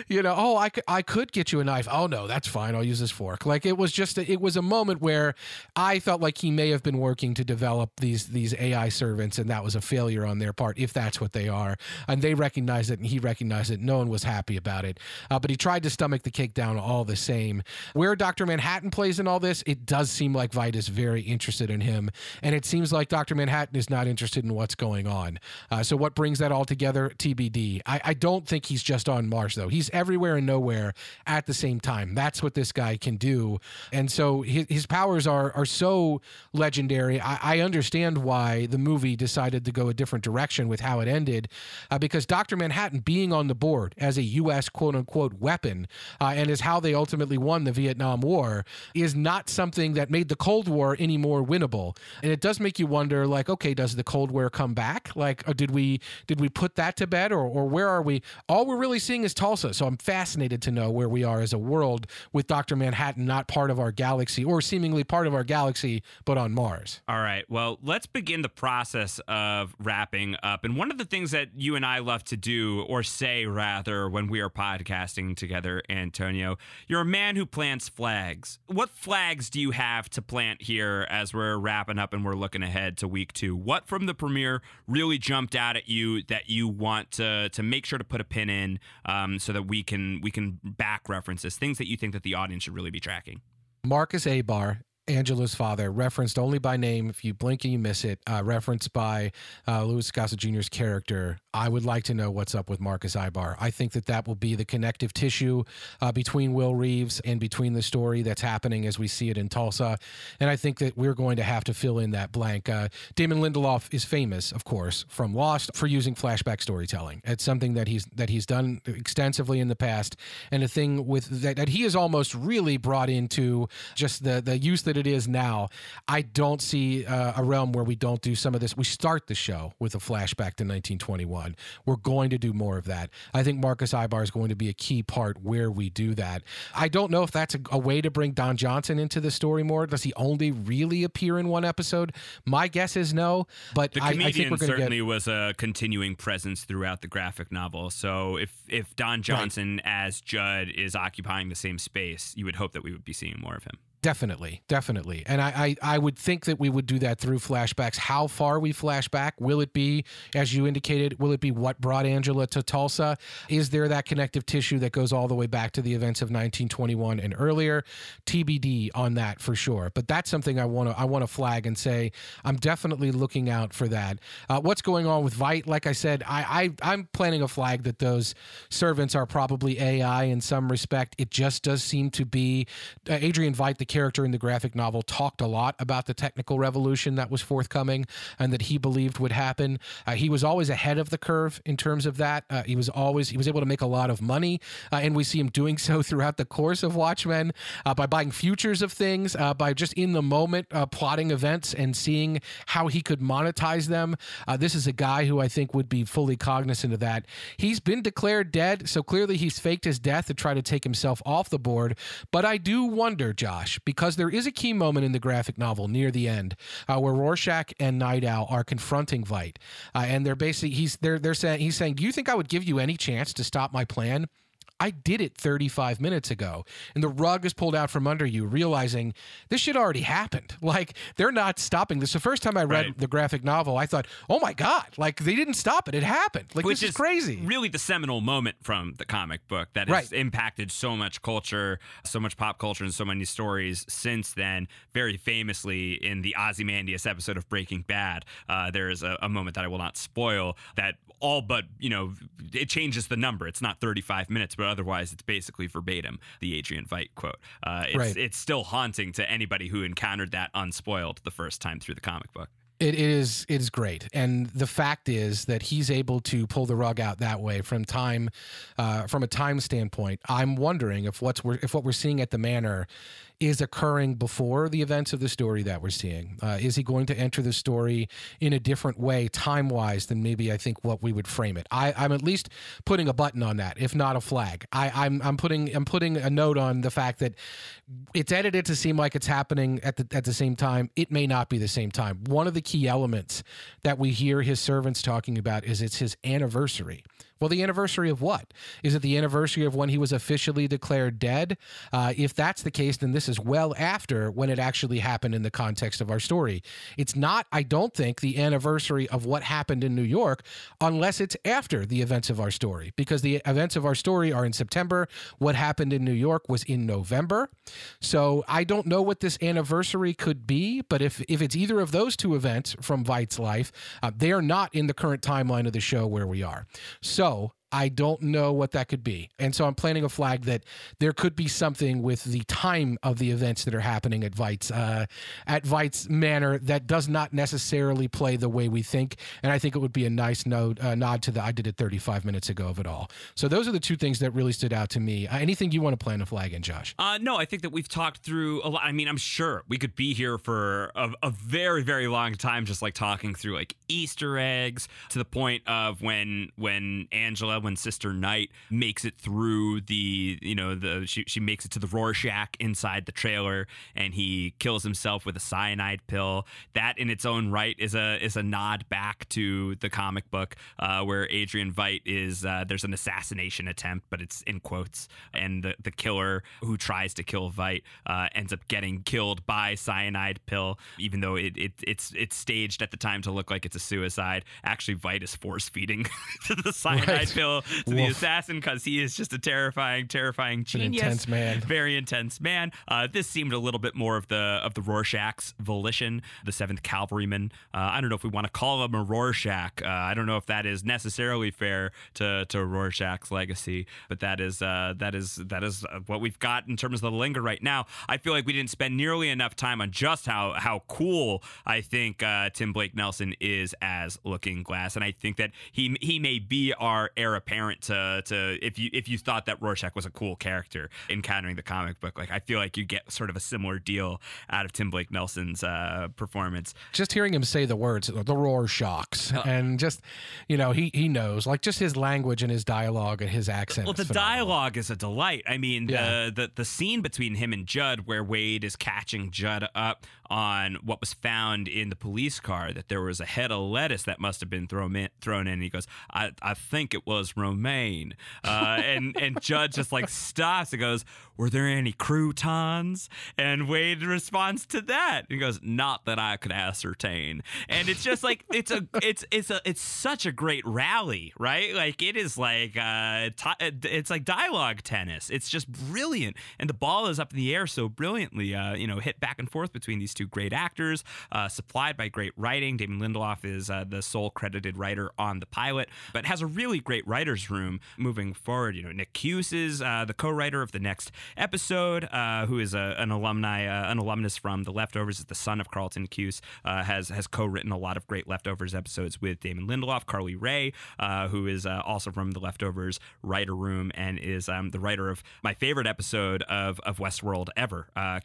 Speaker 2: You know, oh, I could, I could get you a knife. Oh no, that's fine. I'll use this fork. Like it was just, a, it was a moment where I felt like he may have been working to develop these these AI servants, and that was a failure on their part, if that's what they are. And they recognized it, and he recognized it. No one was happy about it, uh, but he tried to stomach the cake down all the same. Where Dr. Manhattan plays in all this, it does seem like Veidt is very interested in him. And it seems like Dr. Manhattan is not interested in what's going on. Uh, so, what brings that all together? TBD. I, I don't think he's just on Mars, though. He's everywhere and nowhere at the same time. That's what this guy can do. And so, his, his powers are, are so legendary. I, I, understand why the movie decided to go a different direction with how it ended, uh, because Dr. Manhattan being on the board as a U.S. quote unquote weapon uh, and is how they ultimately won the Vietnam War, is not something that made the Cold War any more winnable. And it does make you wonder, like, okay, does the Cold War come back? Like, uh, did we did we put that to bed, or or where are we? All we're really seeing is Tulsa. So I'm fascinated to know where we are as a world with Doctor Manhattan not part of our galaxy, or seemingly part of our galaxy, but on Mars.
Speaker 1: All right. Well, let's begin the process of wrapping up. And one of the things that you and I love to do, or say rather, when we are podcasting together, Antonio, you're a man who plants flags. What flags do you have to plant here as we're wrapping up and we're looking ahead to week two? What from the premiere really jumped out at you that you want to to make sure to put a pin in um, so that we can we can back references things that you think that the audience should really be tracking?
Speaker 2: Marcus Abar Angela's father, referenced only by name. If you blink and you miss it, uh, referenced by uh, Louis Gossett Jr.'s character. I would like to know what's up with Marcus Abar. I think that that will be the connective tissue uh, between Will Reeves and between the story that's happening as we see it in Tulsa. And I think that we're going to have to fill in that blank. Uh, Damon Lindelof is famous, of course, from Lost for using flashback storytelling. It's something that he's that he's done extensively in the past, and a thing with that, that he has almost really brought into just the the use that it is now. I don't see uh, a realm where we don't do some of this. We start the show with a flashback to 1921. We're going to do more of that. I think Marcus Abar is going to be a key part where we do that. I don't know if that's a, a way to bring Don Johnson into the story more. Does he only really appear in one episode? My guess is no. But
Speaker 1: the
Speaker 2: I,
Speaker 1: comedian
Speaker 2: I think we're going to
Speaker 1: certainly
Speaker 2: get.
Speaker 1: was a continuing presence throughout the graphic novel. So if if Don Johnson as Judd is occupying the same space, you would hope that we would be seeing more of him.
Speaker 2: Definitely, definitely. And I, I, I would think that we would do that through flashbacks. How far we flash back? Will it be, as you indicated, will it be what brought Angela to Tulsa? Is there that connective tissue that goes all the way back to the events of 1921 and earlier? TBD on that for sure. But that's something I want to I want to flag and say I'm definitely looking out for that. Uh, what's going on with Veidt? Like I said, I, I I'm planning a flag that those servants are probably AI in some respect. It just does seem to be uh, Adrian Veidt, the character in the graphic novel, talked a lot about the technical revolution that was forthcoming and that he believed would happen. Uh, he was always ahead of the curve in terms of that. Uh, he was always he was able to make a lot of money, uh, and we see him doing so throughout the course of Watchmen uh, by buying futures of things, uh, by just in the moment plotting events and seeing how he could monetize them. This is a guy who I think would be fully cognizant of that. He's been declared dead, so clearly he's faked his death to try to take himself off the board. But I do wonder, Josh, because there is a key moment in the graphic novel near the end uh, where Rorschach and Nite Owl are confronting Veidt, uh, and they're basically he's they're they're saying he's saying, "Do you think I would give you any chance to stop my plan?" I did it 35 minutes ago. And the rug is pulled out from under you, realizing this shit already happened. Like, they're not stopping this. The first time I read
Speaker 1: Right.
Speaker 2: the graphic novel, I thought, oh my God, like they didn't stop it. It happened. Like,
Speaker 1: Which
Speaker 2: this is, crazy.
Speaker 1: Really, the seminal moment from the comic book that has
Speaker 2: Right.
Speaker 1: impacted so much culture, so much pop culture, and so many stories since then. Very famously, in the Ozymandias episode of Breaking Bad, uh, there is a, a moment that I will not spoil that all but you know it changes the number. It's not 35 minutes, but otherwise it's basically verbatim the Adrian Veidt quote. Uh, it's,
Speaker 2: Right.
Speaker 1: it's still haunting to anybody who encountered that unspoiled the first time through the comic book.
Speaker 2: It is it is great, and the fact is that he's able to pull the rug out that way from time, uh, from a time standpoint. I'm wondering if what's we're, if what we're seeing at the manor is occurring before the events of the story that we're seeing. Uh, is he going to enter the story in a different way, time wise, than maybe I think what we would frame it? I, I'm at least putting a button on that, if not a flag. I, I'm I'm putting I'm putting a note on the fact that it's edited to seem like it's happening at the at the same time. It may not be the same time. One of the key elements that we hear his servants talking about is it's his anniversary. Well, the anniversary of what? Is it the anniversary of when he was officially declared dead? Uh, if that's the case, then this is well after when it actually happened in the context of our story. It's not, I don't think, the anniversary of what happened in New York, unless it's after the events of our story, because the events of our story are in September. What happened in New York was in November. So I don't know what this anniversary could be, but if if it's either of those two events from Veidt's life, uh, they are not in the current timeline of the show where we are. So show I don't know what that could be. And so I'm planting a flag that there could be something with the time of the events that are happening at Veidt's, uh, at Veidt's manor that does not necessarily play the way we think. And I think it would be a nice nod, uh, nod to the I did it 35 minutes ago of it all. So those are the two things that really stood out to me. Uh, anything you want to plant a flag in, Josh?
Speaker 1: Uh, no, I think that we've talked through a lot. I mean, I'm sure we could be here for a, a very, very long time, just like talking through like Easter eggs to the point of when when Angela, when Sister Night makes it through the, you know, the she she makes it to the Rorschach inside the trailer, and he kills himself with a cyanide pill. That in its own right is a is a nod back to the comic book uh, where Adrian Veidt is uh, there's an assassination attempt, but it's in quotes, and the the killer who tries to kill Veidt uh, ends up getting killed by cyanide pill, even though it, it it's it's staged at the time to look like it's a suicide. Actually, Veidt is force feeding to the cyanide
Speaker 2: Right.
Speaker 1: pill to the assassin because he is just a terrifying, terrifying
Speaker 2: an
Speaker 1: genius.
Speaker 2: intense man.
Speaker 1: Very intense man. Uh, this seemed a little bit more of the of the Rorschach's volition, the Seventh Cavalryman. Uh, I don't know if we want to call him a Rorschach. Uh, I don't know if that is necessarily fair to to Rorschach's legacy, but that is uh, that is that is uh, what we've got in terms of the linger right now. I feel like we didn't spend nearly enough time on just how how cool I think uh, Tim Blake Nelson is as Looking Glass, and I think that he he may be our apparent to to if you if you thought that Rorschach was a cool character encountering the comic book, like I feel like you get sort of a similar deal out of Tim Blake Nelson's uh, performance.
Speaker 2: just hearing him say the words the Rorschachs
Speaker 1: Uh,
Speaker 2: and just you know he he knows like just his language and his dialogue and his accent
Speaker 1: Well, the
Speaker 2: phenomenal.
Speaker 1: dialogue is a delight. I mean,
Speaker 2: Yeah.
Speaker 1: the, the the scene between him and Judd, where Wade is catching Judd up on what was found in the police car, that there was a head of lettuce that must have been thrown in. Thrown in. And he goes, "I I think it was romaine," uh, and and Judd just like stops and goes, "Were there any croutons?" And Wade responds to that. He goes, "Not that I could ascertain." And it's just like it's a it's it's a it's such a great rally, right? Like it is like uh, ti- it's like dialogue tennis. It's just brilliant, and the ball is up in the air so brilliantly. Uh, you know, hit back and forth between these two great actors, uh, supplied by great writing. Damon Lindelof is uh, the sole credited writer on the pilot, but has a really great writers' room moving forward. You know, Nick Cuse is uh, the co-writer of the next episode, uh, who is a, an alumni, uh, an alumnus from The Leftovers, is the son of Carlton uh, has has co-written a lot of great Leftovers episodes with Damon Lindelof, Carly Wray, uh, who is uh, also from The Leftovers writer room and is um, the writer of my favorite episode of of Westworld ever, uh,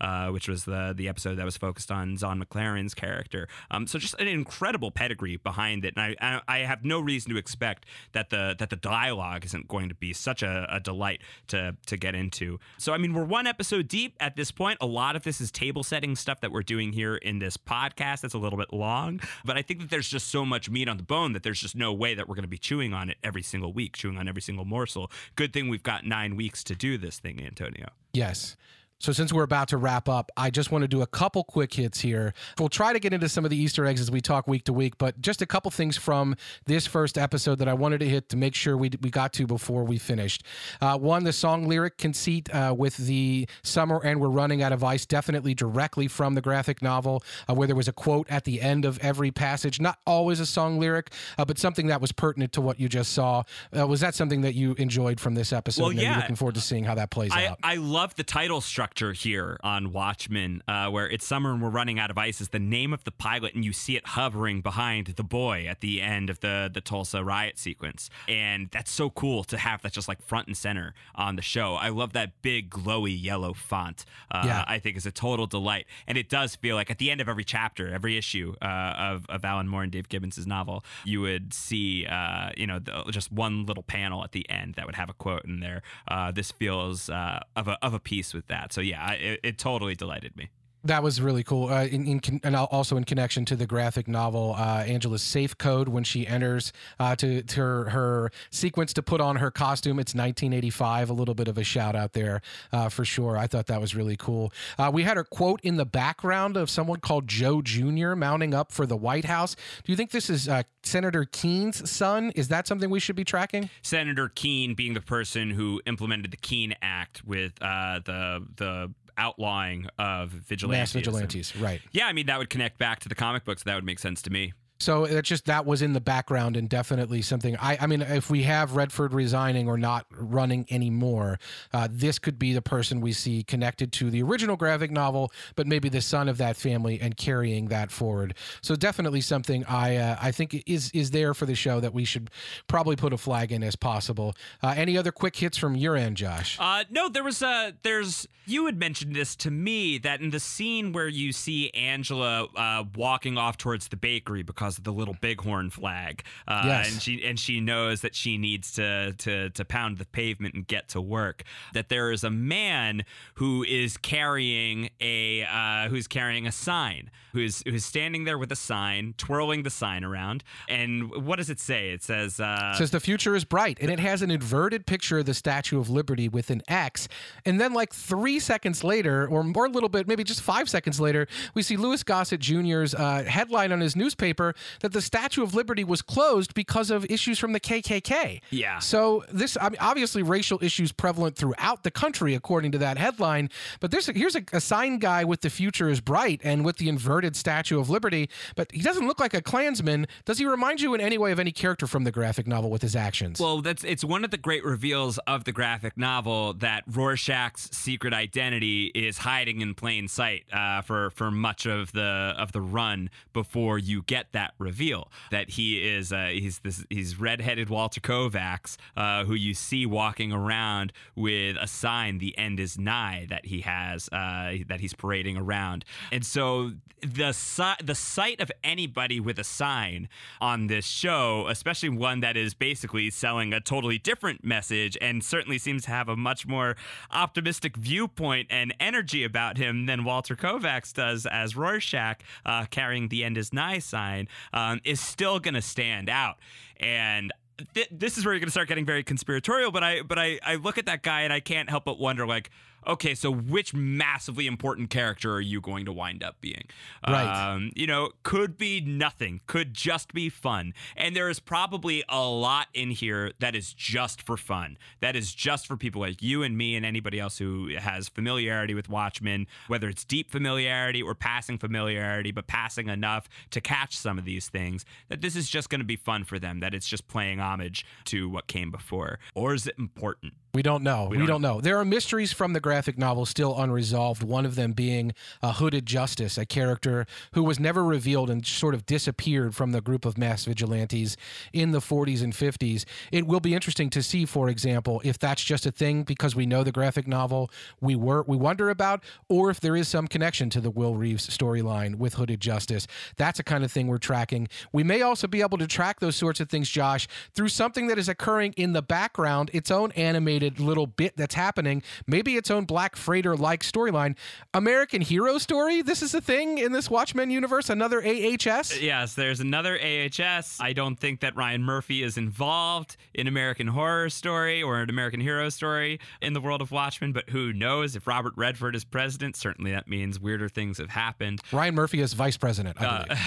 Speaker 1: uh, which was the the episode that was focused on Zahn McClarnon's character. Um, so just an incredible pedigree behind it, and I, I have no reason to expect that the that the dialogue isn't going to be such a, a delight to to get into. So I mean, we're one episode deep at this point. A lot of this is table setting stuff that we're doing here in this podcast. That's a little bit long, but I think that there's just so much meat on the bone that there's just no way that we're going to be chewing on it every single week, chewing on every single morsel. Good thing we've got nine weeks to do this thing, Antonio.
Speaker 2: Yes. So since we're about to wrap up, I just want to do a couple quick hits here. We'll try to get into some of the Easter eggs as we talk week to week, but just a couple things from this first episode that I wanted to hit to make sure we, we got to before we finished. Uh, one, the song lyric conceit uh, with the summer and we're running out of ice, definitely directly from the graphic novel, uh, where there was a quote at the end of every passage. Not always a song lyric, uh, but something that was pertinent to what you just saw. Uh, was that something that you enjoyed from this episode?
Speaker 1: Well,
Speaker 2: and
Speaker 1: yeah.
Speaker 2: looking forward to seeing how that plays
Speaker 1: I,
Speaker 2: out.
Speaker 1: I love the title structure here on Watchmen, uh, where it's summer and we're running out of ice is the name of the pilot, and you see it hovering behind the boy at the end of the the Tulsa riot sequence, and that's so cool to have that just like front and center on the show. I love that big glowy yellow font. Uh,
Speaker 2: Yeah.
Speaker 1: I think is a total delight, and it does feel like at the end of every chapter, every issue uh, of of Alan Moore and Dave Gibbons' novel, you would see uh, you know the, just one little panel at the end that would have a quote in there. Uh, this feels uh, of a of a piece with that. So yeah, I- it, it totally delighted me.
Speaker 2: That was really cool. Uh, in, in and also in connection to the graphic novel, uh, Angela's safe code when she enters uh, to, to her, her sequence to put on her costume. It's 1985. A little bit of a shout out there uh, for sure. I thought that was really cool. Uh, we had her quote in the background of someone called Joe Jr. mounting up for the White House. Do you think this is uh, Senator Keene's son? Is that something we should be tracking?
Speaker 1: Senator Keene being the person who implemented the Keene Act with the the outlawing of vigilantes.
Speaker 2: Mass vigilantes, right.
Speaker 1: Yeah, I mean that would connect back to the comic books. That would make sense to me.
Speaker 2: So it's just that was in the background and definitely something. I, I mean, if we have Redford resigning or not running anymore, uh, this could be the person we see connected to the original graphic novel, but maybe the son of that family and carrying that forward. So definitely something I uh, I think is is there for the show that we should probably put a flag in as possible. Uh, any other quick hits from your end, Josh?
Speaker 1: Uh, no, there was a there's you had mentioned this to me that in the scene where you see Angela uh, walking off towards the bakery because the little bighorn flag, uh,
Speaker 2: Yes.
Speaker 1: and she and she knows that she needs to to to pound the pavement and get to work. That there is a man who is carrying a uh, who's carrying a sign. Who's who's standing there with a sign, twirling the sign around. And what does it say? It says, uh,
Speaker 2: It says the future is bright, and it has an inverted picture of the Statue of Liberty with an X. And then, like three seconds later, or more a little bit, maybe just five seconds later, we see Louis Gossett Jr.'s uh, headline on his newspaper that the Statue of Liberty was closed because of issues from the KKK.
Speaker 1: Yeah.
Speaker 2: So this, I mean, obviously, racial issues prevalent throughout the country, according to that headline. But there's here's a, a sign guy with the future is bright and with the inverted Statue of Liberty, but he doesn't look like a Klansman. Does he remind you in any way of any character from the graphic novel with his actions?
Speaker 1: Well, that's it's one of the great reveals of the graphic novel that Rorschach's secret identity is hiding in plain sight uh, for for much of the of the run before you get that reveal that he is uh, he's this he's redheaded Walter Kovacs uh, who you see walking around with a sign "The end is nigh" that he has uh, that he's parading around, and so the si- the sight of anybody with a sign on this show, especially one that is basically selling a totally different message and certainly seems to have a much more optimistic viewpoint and energy about him than Walter Kovacs does as Rorschach, uh, carrying the end is nigh sign, um, is still going to stand out. And th- this is where you're going to start getting very conspiratorial. But I, but I, I look at that guy and I can't help but wonder, like, okay, so which massively important character are you going to wind up being?
Speaker 2: Right.
Speaker 1: Um, you know, could be nothing, could just be fun. And there is probably a lot in here that is just for fun. That is just for people like you and me and anybody else who has familiarity with Watchmen, whether it's deep familiarity or passing familiarity, but passing enough to catch some of these things, that this is just going to be fun for them, that it's just playing homage to what came before. Or is it important?
Speaker 2: We don't know. We,
Speaker 1: don't
Speaker 2: don't, know. There are mysteries from the graphic novel still unresolved. One of them being a hooded justice, a character who was never revealed and sort of disappeared from the group of mass vigilantes in the 40s and 50s. It will be interesting to see, for example, if that's just a thing because we know the graphic novel we were we wonder about, or if there is some connection to the Will Reeves storyline with hooded justice. That's a kind of thing we're tracking. We may also be able to track those sorts of things, Josh, through something that is occurring in the background, its own animated little bit that's happening, maybe its own Black Freighter like storyline. American Hero Story? This is a thing in this Watchmen universe? Another AHS?
Speaker 1: Yes, there's another AHS. I don't think that Ryan Murphy is involved in American Horror Story or an American Hero Story in the world of Watchmen, but who knows if Robert Redford is president? Certainly that means weirder things have happened.
Speaker 2: Ryan Murphy is vice president, I believe.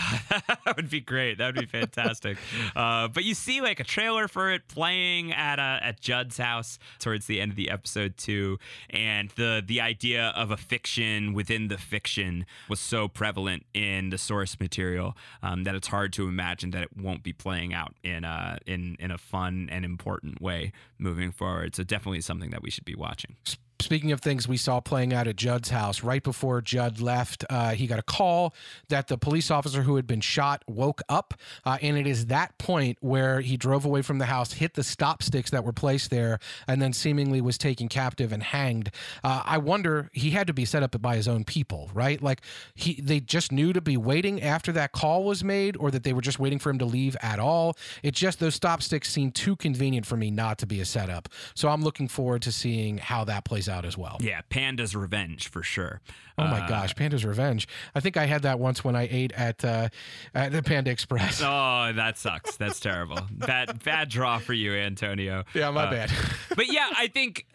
Speaker 1: that would be great. That would be fantastic. uh, but you see like a trailer for it playing at uh, at Judd's house towards the end of the episode too, and the the idea of a fiction within the fiction was so prevalent in the source material um, that it's hard to imagine that it won't be playing out in a in in a fun and important way moving forward. So definitely something that we should be watching.
Speaker 2: Speaking of things we saw playing out at Judd's house, right before Judd left, uh, he got a call that the police officer who had been shot woke up. Uh, and it is that point where he drove away from the house, hit the stop sticks that were placed there, and then seemingly was taken captive and hanged. Uh, I wonder, he had to be set up by his own people, right? Like he, they just knew to be waiting after that call was made, or that they were just waiting for him to leave at all. It just, those stop sticks seem too convenient for me not to be a setup. So I'm looking forward to seeing how that plays out as well.
Speaker 1: Yeah, Panda's Revenge for sure.
Speaker 2: Oh my
Speaker 1: Uh,
Speaker 2: gosh, Panda's Revenge. I think I had that once when I ate at uh, at the Panda Express.
Speaker 1: Oh, that sucks. That's terrible. bad bad draw for you, Antonio.
Speaker 2: Yeah, my
Speaker 1: Uh,
Speaker 2: bad.
Speaker 1: but yeah, I think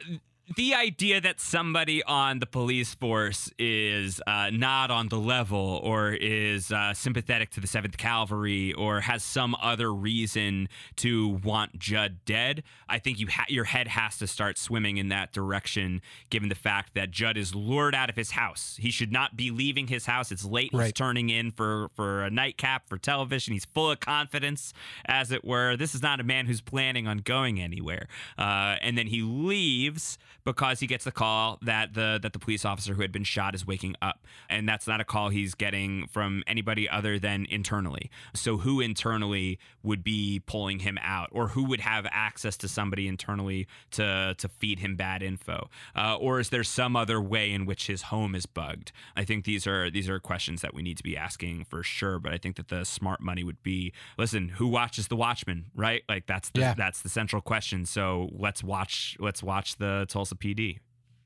Speaker 1: the idea that somebody on the police force is uh, not on the level or is uh, sympathetic to the 7th Cavalry or has some other reason to want Judd dead, I think you ha- your head has to start swimming in that direction given the fact that Judd is lured out of his house. He should not be leaving his house. It's late. He's turning in for, for a nightcap for television. He's full of confidence, as it were. This is not a man who's planning on going anywhere. Uh, and then he leaves because he gets the call that the that the police officer who had been shot is waking up, and that's not a call he's getting from anybody other than internally. So who internally would be pulling him out, or who would have access to somebody internally to to feed him bad info, uh, or is there some other way in which his home is bugged? I think these are these are questions that we need to be asking for sure. But I think that the smart money would be listen, who watches The Watchmen, right? Like that's the,
Speaker 2: Yeah.
Speaker 1: that's the central question. So let's watch let's watch the Tulsa PD.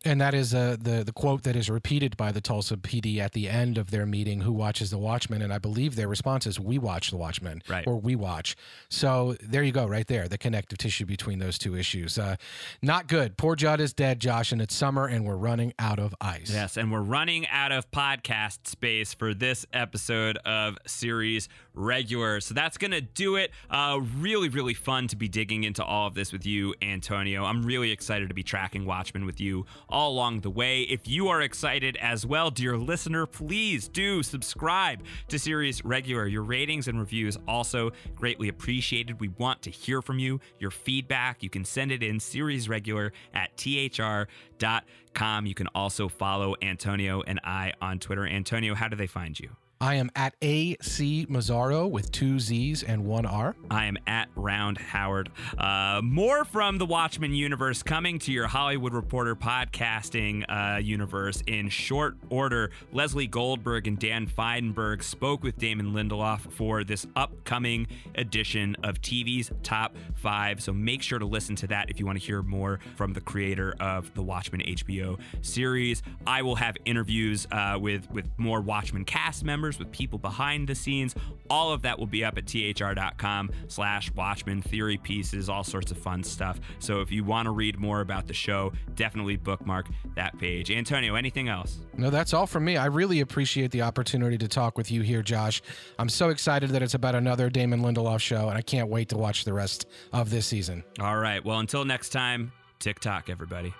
Speaker 2: And that is uh, the the quote that is repeated by the Tulsa PD at the end of their meeting. Who watches the Watchmen? And I believe their response is, "We watch the Watchmen,"
Speaker 1: Right.
Speaker 2: or "We watch." So there you go, right there, the connective tissue between those two issues. Uh, not good. Poor Judd is dead, Josh, and it's summer, and we're running out of ice.
Speaker 1: Yes, and we're running out of podcast space for this episode of series regular. So that's going to do it. Uh, really, really fun to be digging into all of this with you, Antonio. I'm really excited to be tracking Watchmen with you all along the way. If you are excited as well, dear listener, please do subscribe to series regular. Your ratings and reviews also greatly appreciated. We want to hear from you, your feedback. You can send it in series regular at thr.com. You can also follow Antonio and I on Twitter. Antonio, how do they find you?
Speaker 2: I am at AC Mazzaro with two Z's and one R.
Speaker 1: I am at Round Howard. Uh, more from the Watchmen universe coming to your Hollywood Reporter podcasting uh, universe in short order. Lesley Goldberg and Dan Fienberg spoke with Damon Lindelof for this upcoming edition of TV's Top 5. So make sure to listen to that if you want to hear more from the creator of the Watchmen HBO series. I will have interviews uh, with, with more Watchmen cast members, with people behind the scenes. All of that will be up at thr.com slash Watchmen theory pieces, all sorts of fun stuff. So if you want to read more about the show, definitely bookmark that page. Antonio, anything else?
Speaker 2: No, that's all from me. I really appreciate the opportunity to talk with you here, Josh. I'm so excited that it's about another Damon Lindelof show, and I can't wait to watch the rest of this season.
Speaker 1: All right. Well, until next time, TikTok, everybody.